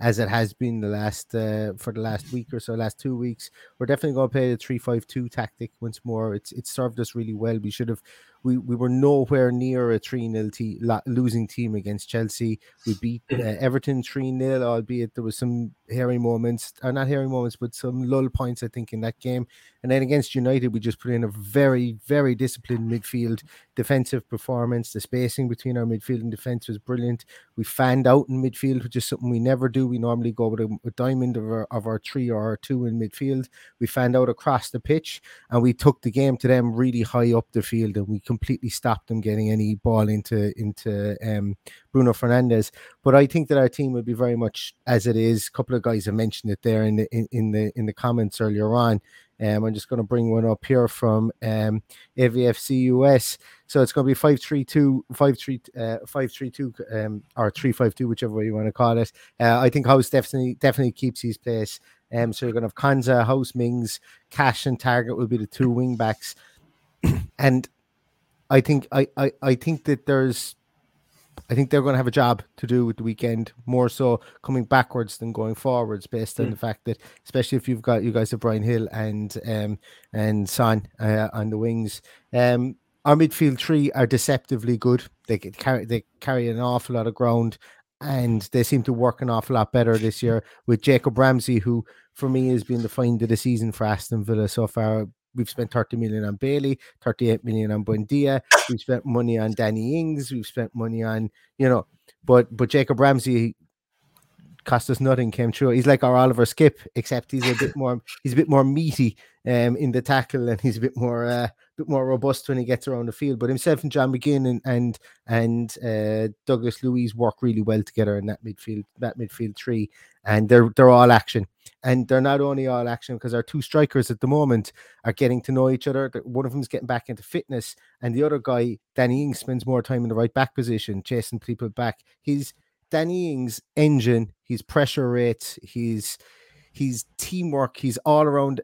as it has been the last uh, for the last week or so, last two weeks. We're definitely going to play the three five two tactic once more. It's it's served us really well. We should have we, we were nowhere near a 3 0 te- losing team against Chelsea. We beat uh, Everton 3 0, albeit there was some hairy moments, or not hairy moments, but some lull points, I think, in that game. And then against United, we just put in a very, very disciplined midfield defensive performance. The spacing between our midfield and defense was brilliant. We fanned out in midfield, which is something we never do. We normally go with a, a diamond of our, of our three or our two in midfield. We fanned out across the pitch and we took the game to them really high up the field and we completely stopped them getting any ball into into um, Bruno Fernandes. But I think that our team will be very much as it is. A couple of guys have mentioned it there in the in, in the in the comments earlier on. Um, I'm just going to bring one up here from um, AVFC US. So it's going to be 532, 53, uh, 532, um, or 352, whichever way you want to call it. Uh, I think Hause definitely definitely keeps his place. Um, so you're going to have Konsa, Hause, Mings, Cash, and Targett will be the two wing backs. and I think I, I, I think that there's I think they're going to have a job to do with the weekend more so coming backwards than going forwards, based on mm. the fact that, especially if you've got you guys have Brian Hill and um and Son uh, on the wings. Um, our midfield three are deceptively good. They carry they carry an awful lot of ground, and they seem to work an awful lot better this year with Jacob Ramsey, who for me has been the find of the season for Aston Villa so far. We've spent 30 million on Bailey, 38 million on Buendia. We've spent money on Danny Ings. We've spent money on, you know, but but Jacob Ramsey cost us nothing, came true. He's like our Oliver Skipp, except he's a bit more he's a bit more meaty um in the tackle and he's a bit more uh bit more robust when he gets around the field. But himself and John McGinn and and and uh, Douglas Luiz work really well together in that midfield that midfield three, and they're they're all action. And they're not only all action because our two strikers at the moment are getting to know each other. One of them is getting back into fitness, and the other guy, Danny Ings, spends more time in the right back position, chasing people back. He's Danny Ings' engine, his pressure rate, his his teamwork, he's all around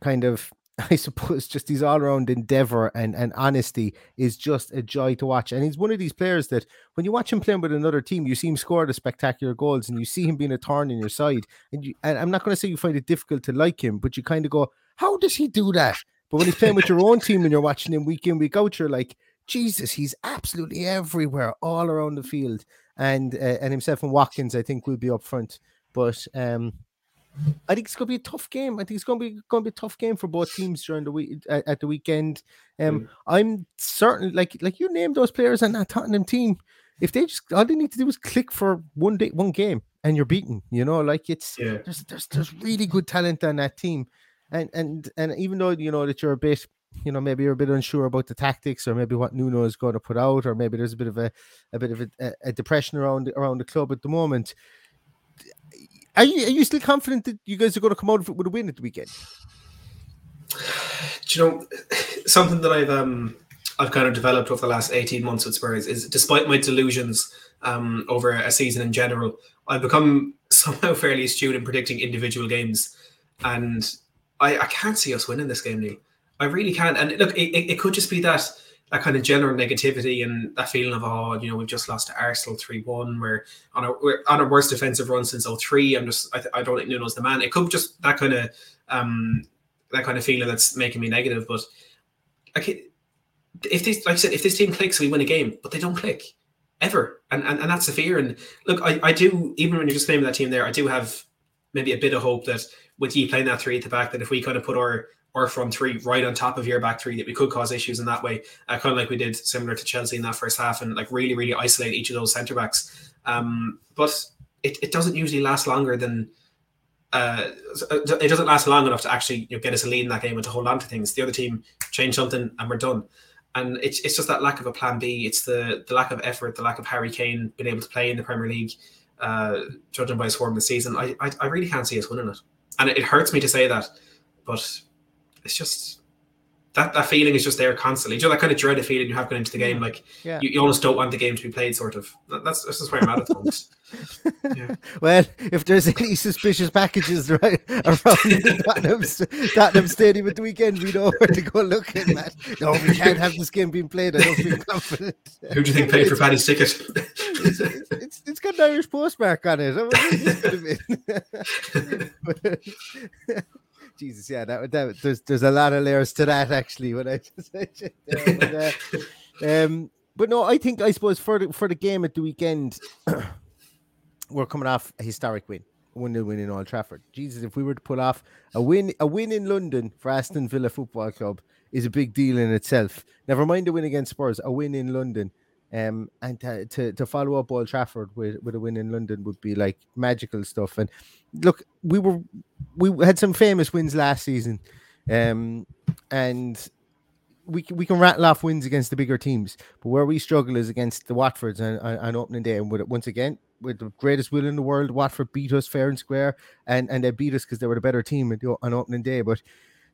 kind of I suppose just his all around endeavor and, and honesty is just a joy to watch. And he's one of these players that when you watch him playing with another team, you see him score the spectacular goals and you see him being a thorn in your side. And, you, and I'm not going to say you find it difficult to like him, but you kind of go, how does he do that? But when he's playing with your own team and you're watching him week in, week out, you're like, Jesus, he's absolutely everywhere, all around the field. And uh, and himself and Watkins, I think, will be up front. But um, I think it's going to be a tough game. I think it's going to be going to be a tough game for both teams during the week at, at the weekend. Um, mm. I'm certain, like like you named those players on that Tottenham team. If they just all they need to do is click for one day, one game, and you're beaten. You know, like it's yeah. there's there's there's really good talent on that team, and and and even though you know that you're a bit you know maybe you're a bit unsure about the tactics or maybe what Nuno is going to put out or maybe there's a bit of a, a bit of a, a depression around around the club at the moment are you are you still confident that you guys are going to come out with a win at the weekend? Do you know something that I've um I've kind of developed over the last eighteen months with Spurs is despite my delusions um over a season in general, I've become somehow fairly astute in predicting individual games, and I I can't see us winning this game, Neil. I really can't. And look, it, it could just be that that kind of general negativity and that feeling of oh you know we've just lost to Arsenal three one we're on a we're on a worst defensive run since 03 I'm just I, I don't think Nuno's the man. It could just that kind of um that kind of feeling that's making me negative but like if this like I said if this team clicks we win a game but they don't click ever and and, and that's the fear and look I, I do even when you're just naming that team there I do have maybe a bit of hope that with you playing that three at the back that if we kind of put our or from three right on top of your back three that we could cause issues in that way, uh, kind of like we did similar to Chelsea in that first half, and like really, really isolate each of those centre backs. Um, but it, it doesn't usually last longer than uh, it doesn't last long enough to actually you know, get us a lead in that game and to hold on to things. The other team change something and we're done. And it's, it's just that lack of a plan B. It's the the lack of effort, the lack of Harry Kane being able to play in the Premier League, uh, judging by his form this season. I, I, I really can't see us winning it, and it, it hurts me to say that, but it's just that, that feeling is just there constantly. You know that kind of dreaded feeling you have going into the game? Like yeah. you, you almost don't want the game to be played, sort of. That's, that's just where I'm at at the moment. Yeah. well, if there's any suspicious packages right around the Tottenham, Tottenham Stadium at the weekend, we know where to go looking, man. No, we can't have this game being played. I don't feel confident. Who do you think paid for Paddy's ticket? it's, it's, it's got an Irish postmark on it. Jesus, yeah, that, that there's there's a lot of layers to that actually. When I just but, uh, um, but no, I think I suppose for the for the game at the weekend, we're coming off a historic win, one 0 win in Old Trafford. Jesus, if we were to pull off a win, a win in London for Aston Villa Football Club is a big deal in itself. Never mind a win against Spurs, a win in London. Um, and to, to, to follow up Old Trafford with, with a win in London would be like magical stuff. And look, we were we had some famous wins last season, um, and we we can rattle off wins against the bigger teams, but where we struggle is against the Watfords on, on, opening day. And with, once again, with the greatest will in the world, Watford beat us fair and square, and and they beat us because they were the better team on opening day. But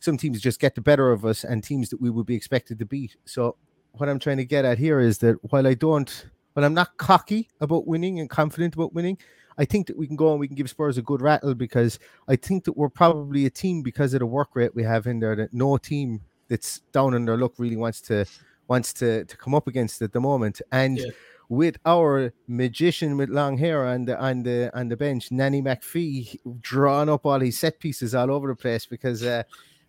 some teams just get the better of us, and teams that we would be expected to beat. So what I'm trying to get at here is that while I don't, while I'm not cocky about winning and confident about winning, I think that we can go and we can give Spurs a good rattle because I think that we're probably a team because of the work rate we have in there that no team that's down on their luck really wants to wants to to come up against at the moment. And yeah. with our magician with long hair on the on the on the bench, Nanny McPhee, drawing up all these set pieces all over the place because uh,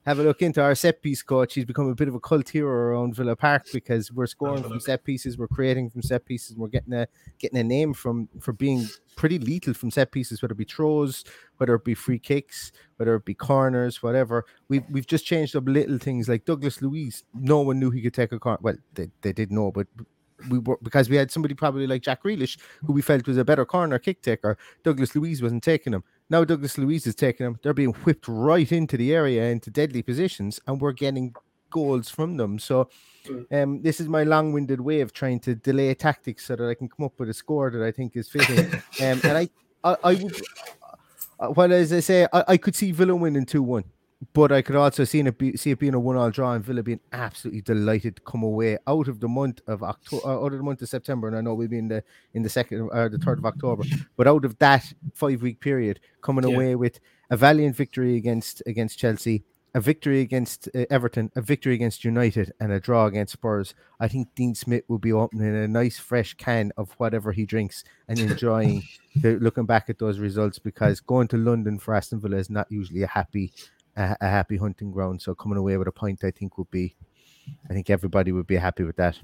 have a look into our set piece coach. He's become a bit of a cult hero around Villa Park because we're scoring from set pieces, we're creating from set pieces, and we're getting a getting a name from for being pretty lethal from set pieces, whether it be throws, whether it be free kicks, whether it be corners, whatever. We've we've just changed up little things like Douglas Luiz. No one knew he could take a corner. Well, they, they did know, but we were because we had somebody probably like Jack Grealish who we felt was a better corner kick taker. Douglas Luiz wasn't taking him. Now Douglas Luiz is taking them. They're being whipped right into the area into deadly positions, and we're getting goals from them. So hmm. um, this is my long-winded way of trying to delay tactics so that I can come up with a score that I think is fitting. um, and I, I, I would, uh, well, as I say, I, I could see Villa winning two-one but I could also see it, be, see it being a one-all draw and Villa being absolutely delighted to come away out of the month of October, uh, out of the month of September, and I know we'll be in the in the second or uh, the third of October, but out of that five-week period, coming yeah. away with a valiant victory against against Chelsea, a victory against uh, Everton, a victory against United, and a draw against Spurs. I think Dean Smith will be opening a nice fresh can of whatever he drinks and enjoying the, looking back at those results because going to London for Aston Villa is not usually a happy a, a happy hunting ground. So coming away with a point, I think would be, I think everybody would be happy with that.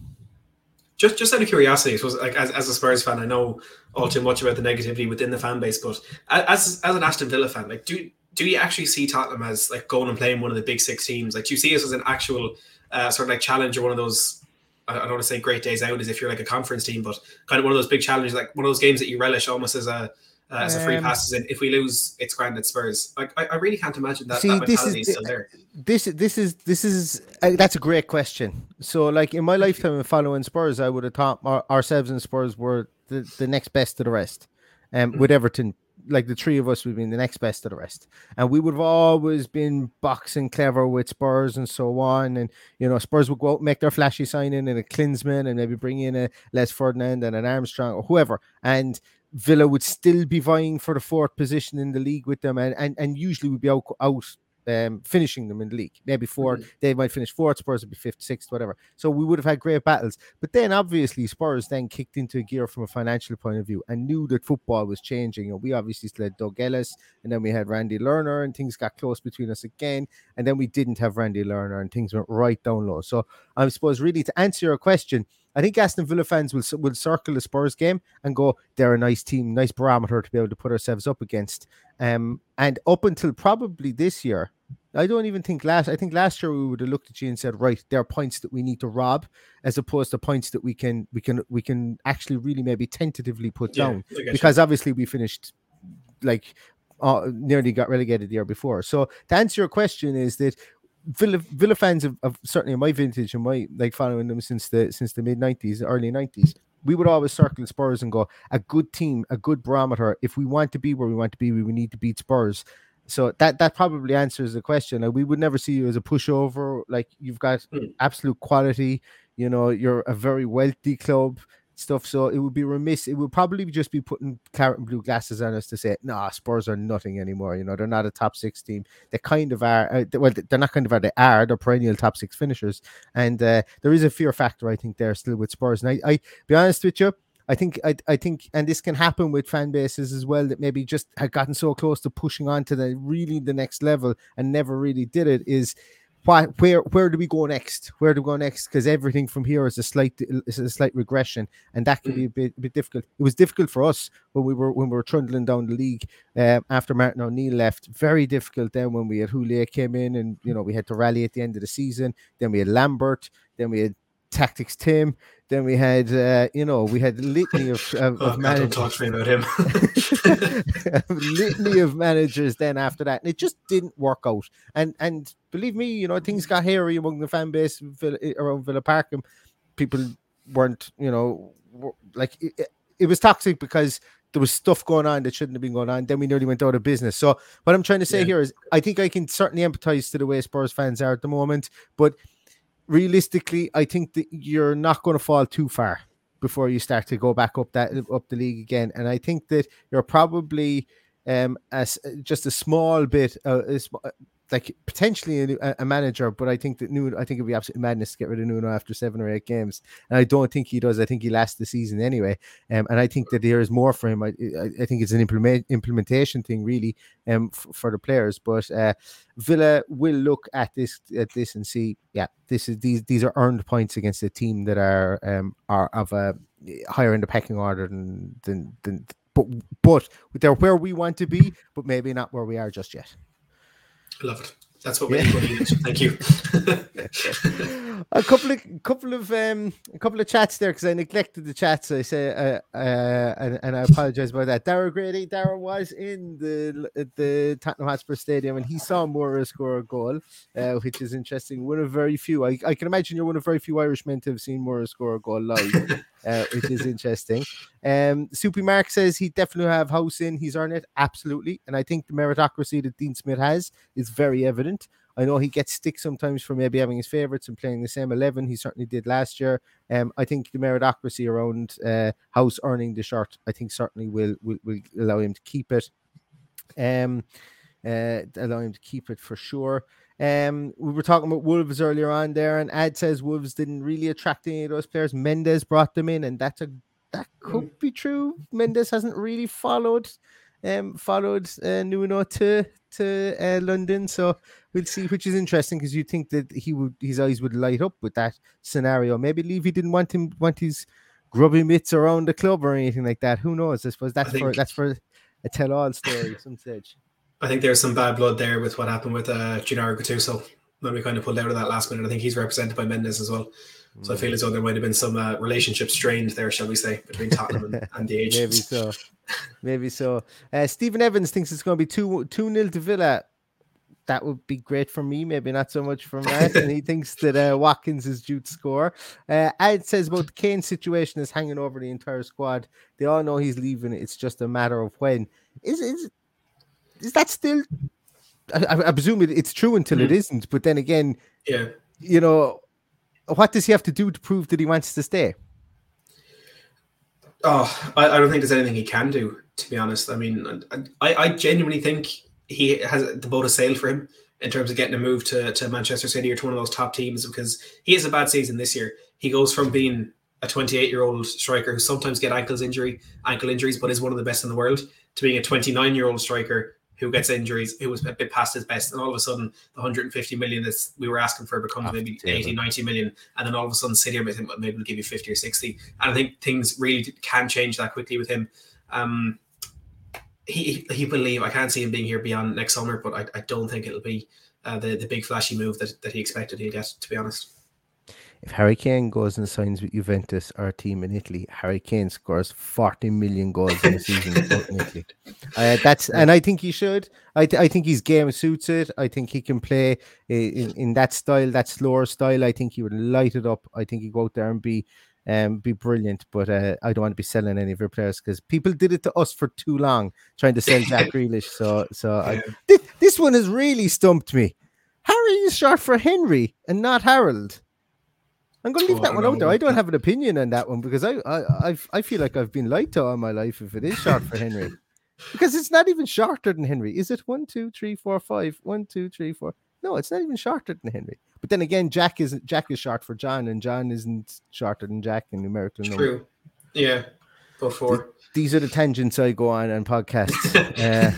Just, just out of curiosity, like as, as a Spurs fan, I know all too much about the negativity within the fan base, but as as an Aston Villa fan, like do do you actually see Tottenham as like going and playing one of the big six teams? Like, do you see us as an actual uh, sort of like challenge or one of those? I don't want to say great days out as if you're like a conference team, but kind of one of those big challenges, like one of those games that you relish almost as a uh, as a free um, passes in. If we lose, it's grand at Spurs. Like I, I really can't imagine that. See, that this is, is still there. This this is this is uh, that's a great question. So like in my lifetime of following Spurs, I would have thought our, ourselves and Spurs were the, the next best to the rest. Um, mm-hmm. with Everton, like the three of us would have been the next best to the rest, and we would have always been boxing clever with Spurs and so on. And you know, Spurs would go out make their flashy signing and a Klinsmann and maybe bring in a Les Ferdinand and an Armstrong or whoever, and Villa would still be vying for the fourth position in the league with them, and and, and usually would be out, out um, finishing them in the league. Maybe 4 mm-hmm. they might finish fourth, Spurs would be fifth, sixth, whatever. So we would have had great battles. But then obviously Spurs then kicked into gear from a financial point of view and knew that football was changing. And we obviously still had Doug Ellis, and then we had Randy Lerner, and things got close between us again. And then we didn't have Randy Lerner, and things went right down low. So I suppose really to answer your question, I think Aston Villa fans will will circle the Spurs game and go, they're a nice team, nice barometer to be able to put ourselves up against. Um, and up until probably this year, I don't even think last. I think last year we would have looked at you and said, right, there are points that we need to rob, as opposed to points that we can we can we can actually really maybe tentatively put Yeah, down. Get you. Because obviously we finished like uh, nearly got relegated the year before. So to answer your question is that Villa Villa fans of, of certainly in my vintage and my like following them since the since the mid nineties, early nineties, we would always circle Spurs and go a good team, a good barometer. If we want to be where we want to be, we need to beat Spurs. So that that probably answers the question. Like, we would never see you as a pushover. Like you've got Hmm. absolute quality. You know, you're a very wealthy club stuff. So it would be remiss. It would probably just be putting carrot and blue glasses on us to say, "Nah, Spurs are nothing anymore." You know, they're not a top six team. They kind of are. Uh, they- well, they're not kind of are. They are. They're perennial top six finishers, and uh, there is a fear factor. I think there still with Spurs. And I, I be honest with you. I think I, I think and this can happen with fan bases as well that maybe just had gotten so close to pushing on to the really the next level and never really did it is why where where do we go next? Where do we go next? Because everything from here is a slight is a slight regression, and that can be a bit a bit difficult. It was difficult for us when we were when we were trundling down the league um, after Martin O'Neill left. Very difficult then when we had Houllier came in, and you know we had to rally at the end of the season. Then we had Lambert. Then we had Tactics Tim. Then we had uh, you know we had litany of, of, Oh, of God, managers don't talk to me about him. litany of managers then after that, and it just didn't work out. And and believe me, you know things got hairy among the fan base around Villa Park, and people weren't, you know, like it, it- was toxic because there was stuff going on that shouldn't have been going on. Then we nearly went out of business. So what I'm trying to say Yeah. here is, I think I can certainly empathize to the way Spurs fans are at the moment, but realistically, I think that you're not going to fall too far before you start to go back up that up the league again. And I think that you're probably um as just a small bit uh, like potentially a, a manager, but I think that Nuno, I think it'd be absolutely madness to get rid of Nuno after seven or eight games, and I don't think he does. I think he lasts the season anyway, um, and I think that there is more for him. I, I, I think it's an implement implementation thing really, um, f- for the players. But uh, Villa will look at this at this and see, yeah, this is these these are earned points against a team that are um are of a higher in the pecking order than than than. But but they're where we want to be, but maybe not where we are just yet. Love it. That's what we Yeah. need. what. Thank you. a couple of couple of um a couple of chats there because I neglected the chats. I say uh, uh and, and I apologize about that. Dara Grady, Dara was in the the Tottenham Hotspur Stadium and he saw Moura score a goal, uh, which is interesting. One of very few. I, I can imagine you're one of very few Irishmen to have seen Moura score a goal live, uh, which is interesting. Um, Soupy Mark says he definitely have Hause in. He's earned it absolutely, and I think the meritocracy that Dean Smith has is very evident. I know he gets stick sometimes for maybe having his favourites and playing the same eleven. He certainly did last year. Um, I think the meritocracy around uh, Hause earning the shirt, I think certainly will will, will allow him to keep it. Um, uh, allow him to keep it for sure. Um, we were talking about Wolves earlier on there, and Ad says Wolves didn't really attract any of those players. Mendes brought them in, and that's a that could be true. Mendes hasn't really followed um followed uh, Nuno to to uh, London, so we'll see, which is interesting because you think that he would his eyes would light up with that scenario. Maybe Levy didn't want him want his grubby mitts around the club or anything like that. Who knows? I suppose that's for think- that's for a tell all story at some stage. I think there's some bad blood there with what happened with uh, Gennaro Gattuso when we kind of pulled out of that last minute. I think he's represented by Mendes as well. So I feel as though there might have been some uh, relationship strained there, shall we say, between Tottenham and, and the Maybe so. Maybe so. Uh, Stephen Evans thinks it's going to be 2 2 nil to Villa. That would be great for me, maybe not so much for Matt. and he thinks that uh, Watkins is due to score. Uh, Ad says about the Kane situation is hanging over the entire squad. They all know he's leaving. It's just a matter of when. Is is, is that still? I, I- presume it, it's true until it Mhm. isn't. But then again, Yeah. you know, what does he have to do to prove that he wants to stay? Oh, I, I don't think there's anything he can do, to be honest. I mean, I, I genuinely think he has the boat of sail for him in terms of getting a move to, to Manchester City or to one of those top teams because he has a bad season this year. He goes from being a 28 year old striker who sometimes get ankles injury, ankle injuries, but is one of the best in the world, to being a 29 year old striker who gets injuries, who was a bit past his best, and all of a sudden the 150 million that we were asking for becomes maybe 80, 90 million, and then all of a sudden City are maybe maybe will give you 50 or 60. And I think things really can change that quickly with him. Um, he he will leave. I can't see him being here beyond next summer, but I, I don't think it'll be uh, the the big flashy move that, that he expected he'd get. To be honest. If Harry Kane goes and signs with Juventus, our team in Italy, Harry Kane scores 40 million goals in a season in. Uh, that's and I think he should. I, th- I think his game suits it. I think he can play in, in that style, that slower style. I think he would light it up. I think he'd go out there and be um, be brilliant. But uh, I don't want to be selling any of your players because people did it to us for too long, trying to sell Jack Grealish. So, so I, th- this one has really stumped me. Harry is short for Henry and not Harold. I'm going to leave oh, that one out there. I don't have an opinion on that one because I, I, I, I feel like I've been lied to all my life if it is short for Henry, because it's not even shorter than Henry. Is it one, two, three, four, five? One, two, three, four. No, it's not even shorter than Henry. But then again, Jack is Jack is short for John, and John isn't shorter than Jack in numerical number. True. Yeah. Before. These are the tangents I go on on podcasts. Uh,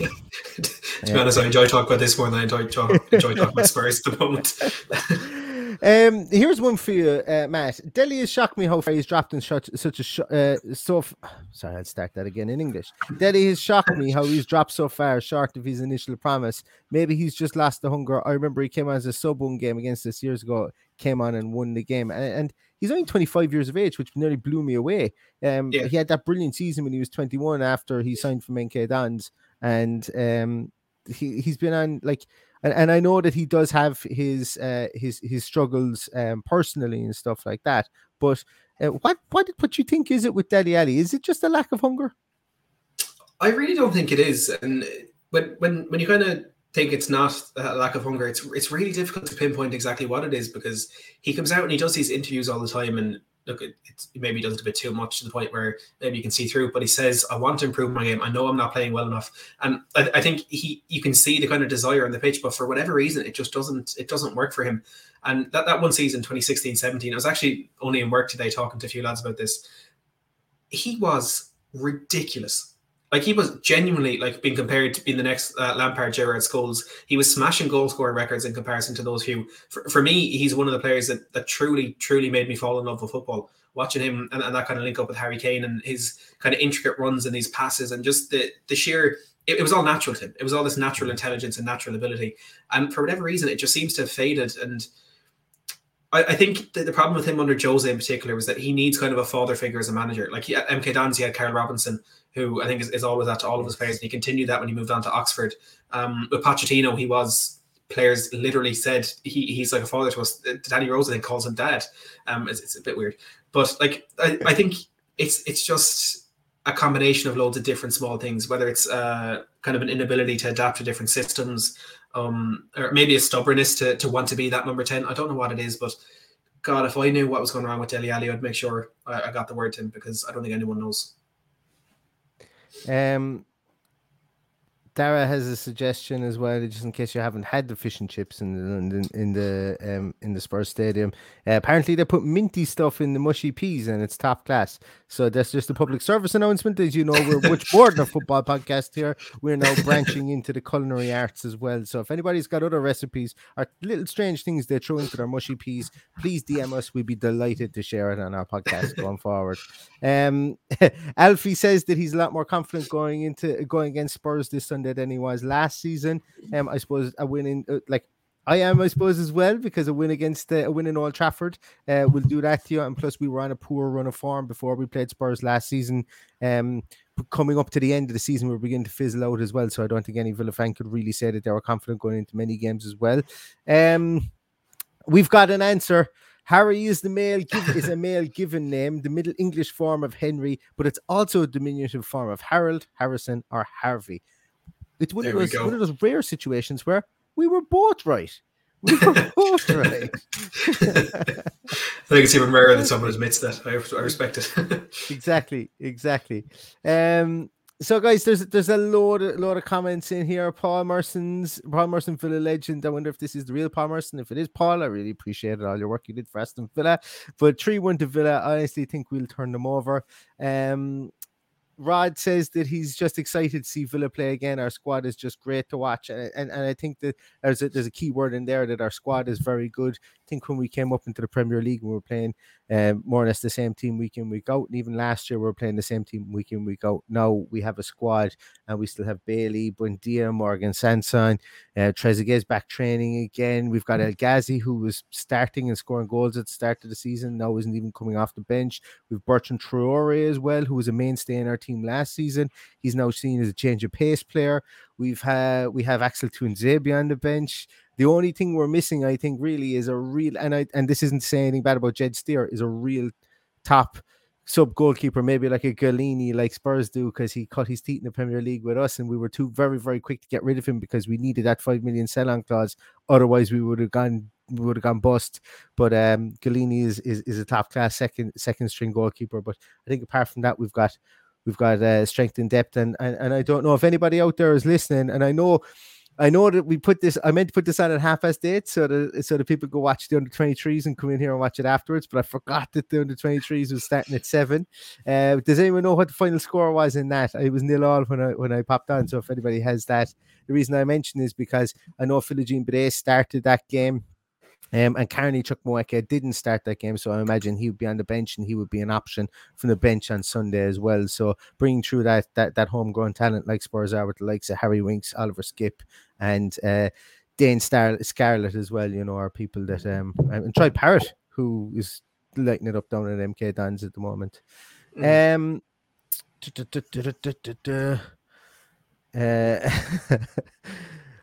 to be honest, I enjoy talking about this more than I enjoy, talk, enjoy talking about Spurs at the moment. Um, here's one for you, uh, Matt. Dele has shocked me how far he's dropped in such such a sh- uh, so. F- Sorry, I'll start that again in English. Dele has shocked me how he's dropped so far short of his initial promise. Maybe he's just lost the hunger. I remember he came on as a sub one game against us years ago. Came on and won the game, and, and he's only 25 years of age, which nearly blew me away. Um, yeah. he had that brilliant season when he was 21 after he signed for MK Dons, and um, he he's been on like and, and I know that he does have his uh, his his struggles um, personally and stuff like that. But uh, what what what do you think is it with Dele Alli? Is it just a lack of hunger? I really don't think it is. And when when when you kind of think it's not a lack of hunger, it's it's really difficult to pinpoint exactly what it is because he comes out and he does these interviews all the time and look, it, maybe he does it a bit too much to the point where maybe you can see through. But he says, "I want to improve my game. I know I'm not playing well enough," and I, I, think he you can see the kind of desire on the pitch, but for whatever reason, it just doesn't it doesn't work for him. And that that one season, 2016-17, I was actually only in work today talking to a few lads about this. He was ridiculous like he was genuinely like being compared to being the next uh, Lampard, Gerrard, Scholes. He was smashing goal scoring records in comparison to those who, for, for me, he's one of the players that that truly, truly made me fall in love with football. Watching him and, and that kind of link up with Harry Kane and his kind of intricate runs and these passes and just the the sheer it, it, was all natural to him. It was all this natural intelligence and natural ability. And for whatever reason, it just seems to have faded. And I, I think the, the, problem with him under Jose in particular was that he needs kind of a father figure as a manager. Like he, MK Dons, he had Karl Robinson, who I think is, is always that to all of his players. And he continued that when he moved on to Oxford. Um, with Pochettino, he was players literally said he, he's like a father to us. Danny Rose I think calls him dad. Um, it's, it's a bit weird, but like I, I think it's it's just a combination of loads of different small things. Whether it's uh, kind of an inability to adapt to different systems, um, or maybe a stubbornness to to want to be that number ten. I don't know what it is, but God, if I knew what was going on with Dele Alli, I'd make sure I, I got the word to him because I don't think anyone knows. Um, Dara has a suggestion as well, just in case you haven't had the fish and chips in the in the in the, um, in the Spurs Stadium. Uh, apparently, they put minty stuff in the mushy peas, and it's top class. So that's just a public service announcement. As you know, we're much more than a football podcast here. We're now branching into the culinary arts as well. So if anybody's got other recipes or little strange things they throw into their mushy peas, please DM us. We'd be delighted to share it on our podcast going forward. Um, Alfie says that he's a lot more confident going into going against Spurs this Sunday than he was last season. Um, I suppose a win in uh, like I am, I suppose, as well, because a win against uh, a win in Old Trafford uh, will do that to you. And plus, we were on a poor run of form before we played Spurs last season. Um, coming up to the end of the season, we're beginning to fizzle out as well. So I don't think any Villa fan could really say that they were confident going into many games as well. Um, we've got an answer. Harry is the male is a male given name, the Middle English form of Henry, but it's also a diminutive form of Harold, Harrison, or Harvey. It's one, of those, one of those rare situations where we were both right. We were both right. I think it's even rarer than someone admits that. I, I respect it. exactly, exactly. Um, so guys, there's there's a load of, load of comments in here. Paul Merson's Paul Merson Villa legend. I wonder if this is the real Paul Merson. If it is Paul, I really appreciate all your work you did for Aston Villa. But three one to Villa, I honestly think we'll turn them over. Um, Rod says that he's just excited to see Villa play again. Our squad is just great to watch, and and, and I think that there's a, there's a key word in there that our squad is very good. I think when we came up into the Premier League, we were playing um, more or less the same team week in week out, and even last year we were playing the same team week in week out. Now we have a squad, and we still have Bailey, Buendia, Morgan Sanson, uh, Trezeguet's back training again. We've got El Ghazi who was starting and scoring goals at the start of the season, now isn't even coming off the bench. We've Bertrand Traore as well, who was a mainstay in our team last season. He's now seen as a change of pace player. We've had we have Axel Tuanzebe on the bench. The only thing we're missing, I think, really is a real and I and this isn't saying anything bad about Jed Steer, is a real top sub goalkeeper, maybe like a Gollini, like Spurs do, because he cut his teeth in the Premier League with us, and we were too very, very quick to get rid of him because we needed that five million sell-on clause. Otherwise, we would have gone we would have gone bust. But um Gollini is, is is a top class second second string goalkeeper. But I think apart from that, we've got we've got uh, strength and depth, and, and and I don't know if anybody out there is listening, and I know I know that we put this. I meant to put this on at half past eight, so that so that people go watch the under twenty threes and come in here and watch it afterwards. But I forgot that the under twenty threes was starting at seven. Uh, does anyone know what the final score was in that? It was nil all when I when I popped on. So if anybody has that, the reason I mention is because I know Philogene Bidace started that game um, and Carney Chukwuemeka didn't start that game, so I imagine he would be on the bench and he would be an option from the bench on Sunday as well. So bringing through that that that homegrown talent like Spurs are with the likes of Harry Winks, Oliver Skipp, and uh, Dane Star- Scarlett as well. You know, are people that um and Troy Parrott who is lighting it up down at MK Dons at the moment. Um. Uh,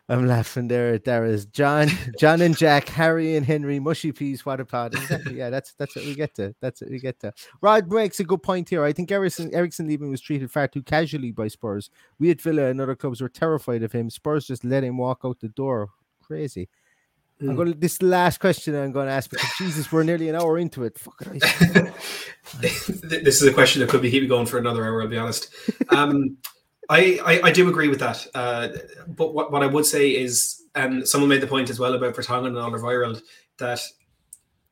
I'm laughing there. There is John, John and Jack, Harry and Henry, mushy peas, what a pod. Exactly. Yeah, that's that's what we get to. That's what we get to. Rod makes a good point here. I think Eriksen Eriksen leaving was treated far too casually by Spurs. We at Villa and other clubs were terrified of him. Spurs just let him walk out the door. Crazy. Mm. I'm going to, this last question I'm going to ask because Jesus, we're nearly an hour into it. this is a question that could be keep going for another hour. I'll be honest. Um, I, I, I, do agree with that. Uh, but what, what I would say is, and someone made the point as well about Vertonghen and Alderweireld, that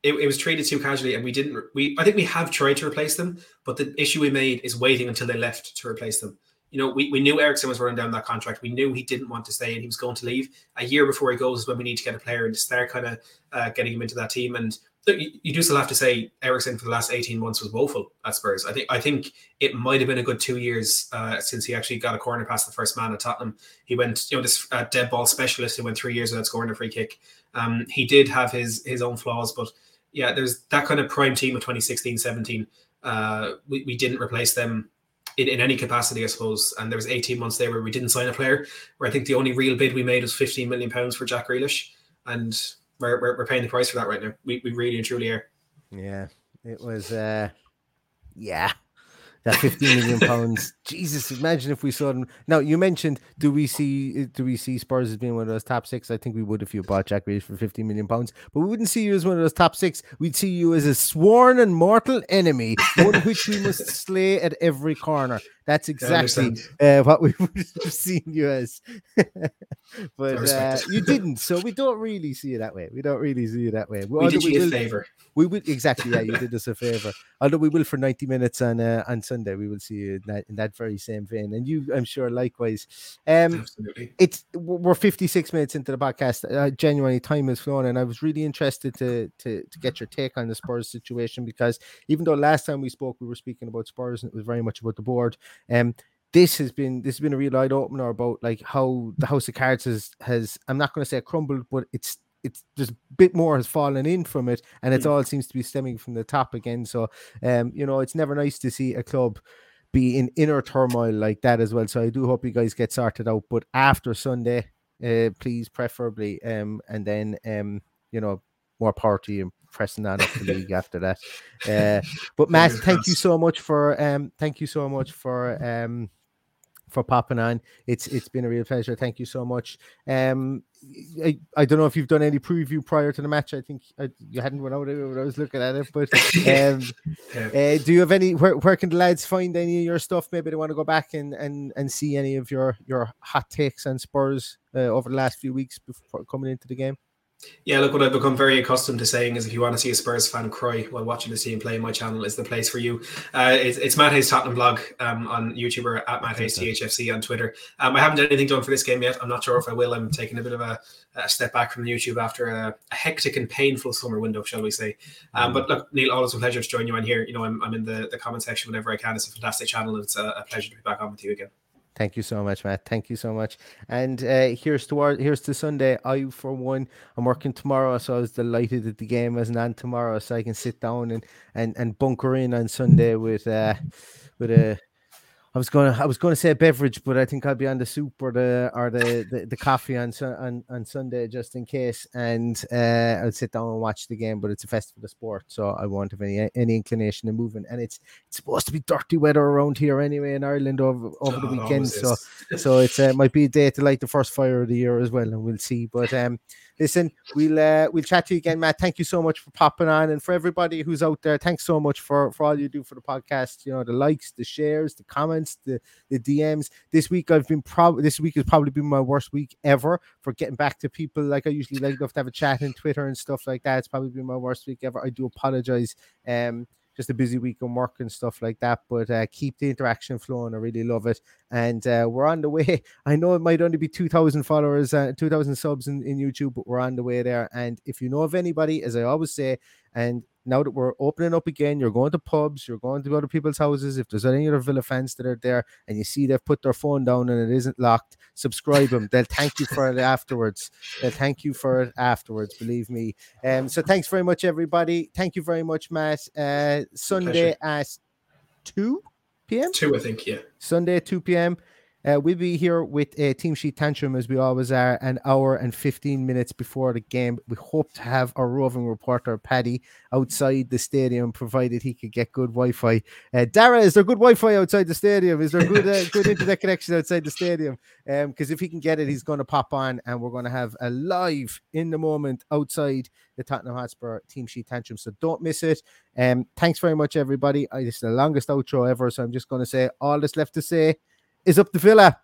it, it, was treated too casually, and we didn't. We I think we have tried to replace them, but the issue we made is waiting until they left to replace them. You know, we, we knew Eriksen was running down that contract. We knew he didn't want to stay and he was going to leave. A year before he goes is when we need to get a player and start kind of uh, getting him into that team. And you do still have to say Eriksen for the last 18 months was woeful at Spurs. I think I think it might have been a good two years uh, since he actually got a corner past the first man at Tottenham. He went, you know, this uh, dead ball specialist who went three years without scoring a free kick. Um, he did have his his own flaws, but yeah, there's that kind of prime team of 2016, 17. Uh, we, we didn't replace them in, in any capacity, I suppose. And there was 18 months there where we didn't sign a player. Where I think the only real bid we made was 15 million pounds for Jack Grealish, and we're, we're, we're paying the price for that right now. We, we really and truly are. Yeah, it was. uh Yeah, that 15 million pounds. Jesus, imagine if we saw them. Now you mentioned, do we see do we see Spurs as being one of those top six? I think we would if you bought Jack Grealish for 15 million pounds, but we wouldn't see you as one of those top six. We'd see you as a sworn and mortal enemy, one which we must slay at every corner. That's exactly uh, what we would have seen you as. but uh, you didn't, so we don't really see it that way. We don't really see it that way. We did you a favor. We would exactly, yeah. You did us a favor. Although we will for ninety minutes on uh, on Sunday, we will see you in that, in that very same vein, and you, I'm sure, likewise. Um, Absolutely. It's we're fifty six minutes into the podcast. Uh, genuinely, time has flown, and I was really interested to to to get your take on the Spurs situation because even though last time we spoke, we were speaking about Spurs, and it was very much about the board. Um, this has been this has been a real eye opener about like how the House of Cards has has I'm not going to say crumbled, but it's it's just a bit more has fallen in from it, and it mm. all seems to be stemming from the top again. So, um, you know, it's never nice to see a club be in inner turmoil like that as well. So I do hope you guys get sorted out. But after Sunday, uh, please, preferably, um, and then um, you know, more power to you pressing that up the league after that. Uh, but Matt, thank you so much for um, thank you so much for um for popping on. It's it's been a real pleasure. Thank you so much. Um, I, I don't know if you've done any preview prior to the match. I think I, you hadn't went out when I was looking at it, but um, uh, do you have any? Where, where can the lads find any of your stuff? Maybe they want to go back and and and see any of your your hot takes on Spurs uh, over the last few weeks before coming into the game. Yeah, look, what I've become very accustomed to saying is if you want to see a Spurs fan cry while watching the team play, my channel is the place for you. Uh, it's, it's Matt Hayes Tottenham blog um, on YouTube or at Matt Hayes THFC on Twitter. Um, I haven't done anything done for this game yet. I'm not sure if I will. I'm taking a bit of a, a step back from YouTube after a, a, hectic and painful summer window, shall we say. Um, mm. but look, Neil, always a pleasure to join you on here. You know, I'm, I'm in the, the comment section whenever I can. It's a fantastic channel. And it's a, a pleasure to be back on with you again. Thank you so much, Matt. Thank you so much. And uh, here's to our, here's to Sunday. I, for one, I'm working tomorrow, so I was delighted that the game isn't on tomorrow, so I can sit down and and and bunker in on Sunday with uh with a I was gonna I was gonna say a beverage, but I think I'll be on the soup or the or the the, the coffee on, on on Sunday just in case, and uh, I'll sit down and watch the game. But it's a festival of sport, so I won't have any any inclination of moving. And it's it's supposed to be dirty weather around here anyway in Ireland over over the weekend, so so it's uh, might be a day to light the first fire of the year as well, and we'll see. But um, listen, we'll uh, we'll chat to you again, Matt. Thank you so much for popping on, and for everybody who's out there, thanks so much for for all you do for the podcast. You know, the likes, the shares, the comments, the the DMs. This week I've been probably this week has probably been my worst week ever for getting back to people. Like I usually like to have a chat in Twitter and stuff like that. It's probably been my worst week ever. I do apologize. Um just a busy week on work and stuff like that. But uh, keep the interaction flowing. I really love it. And uh, we're on the way. I know it might only be 2,000 followers, uh, 2,000 subs in, in YouTube, but we're on the way there. And if you know of anybody, as I always say, and now that we're opening up again, you're going to pubs, you're going to other people's houses. If there's any other Villa fans that are there and you see they've put their phone down and it isn't locked, subscribe them. They'll thank you for it afterwards. They'll thank you for it afterwards, believe me. Um, so thanks very much, everybody. Thank you very much, Matt. Uh, Sunday at 2 p.m. 2, I think, yeah. Sunday at 2 p.m. Uh, we'll be here with a team sheet tantrum as we always are, an hour and 15 minutes before the game. We hope to have our roving reporter Paddy outside the stadium, provided he could get good Wi Fi. Uh, Dara, is there good Wi Fi outside the stadium? Is there good uh, good internet connection outside the stadium? Because um, if he can get it, he's going to pop on and we're going to have a live in the moment outside the Tottenham Hotspur team sheet tantrum. So don't miss it. Um, thanks very much, everybody. I, this is the longest outro ever, so I'm just going to say all that's left to say is up to Villa.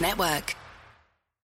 Network.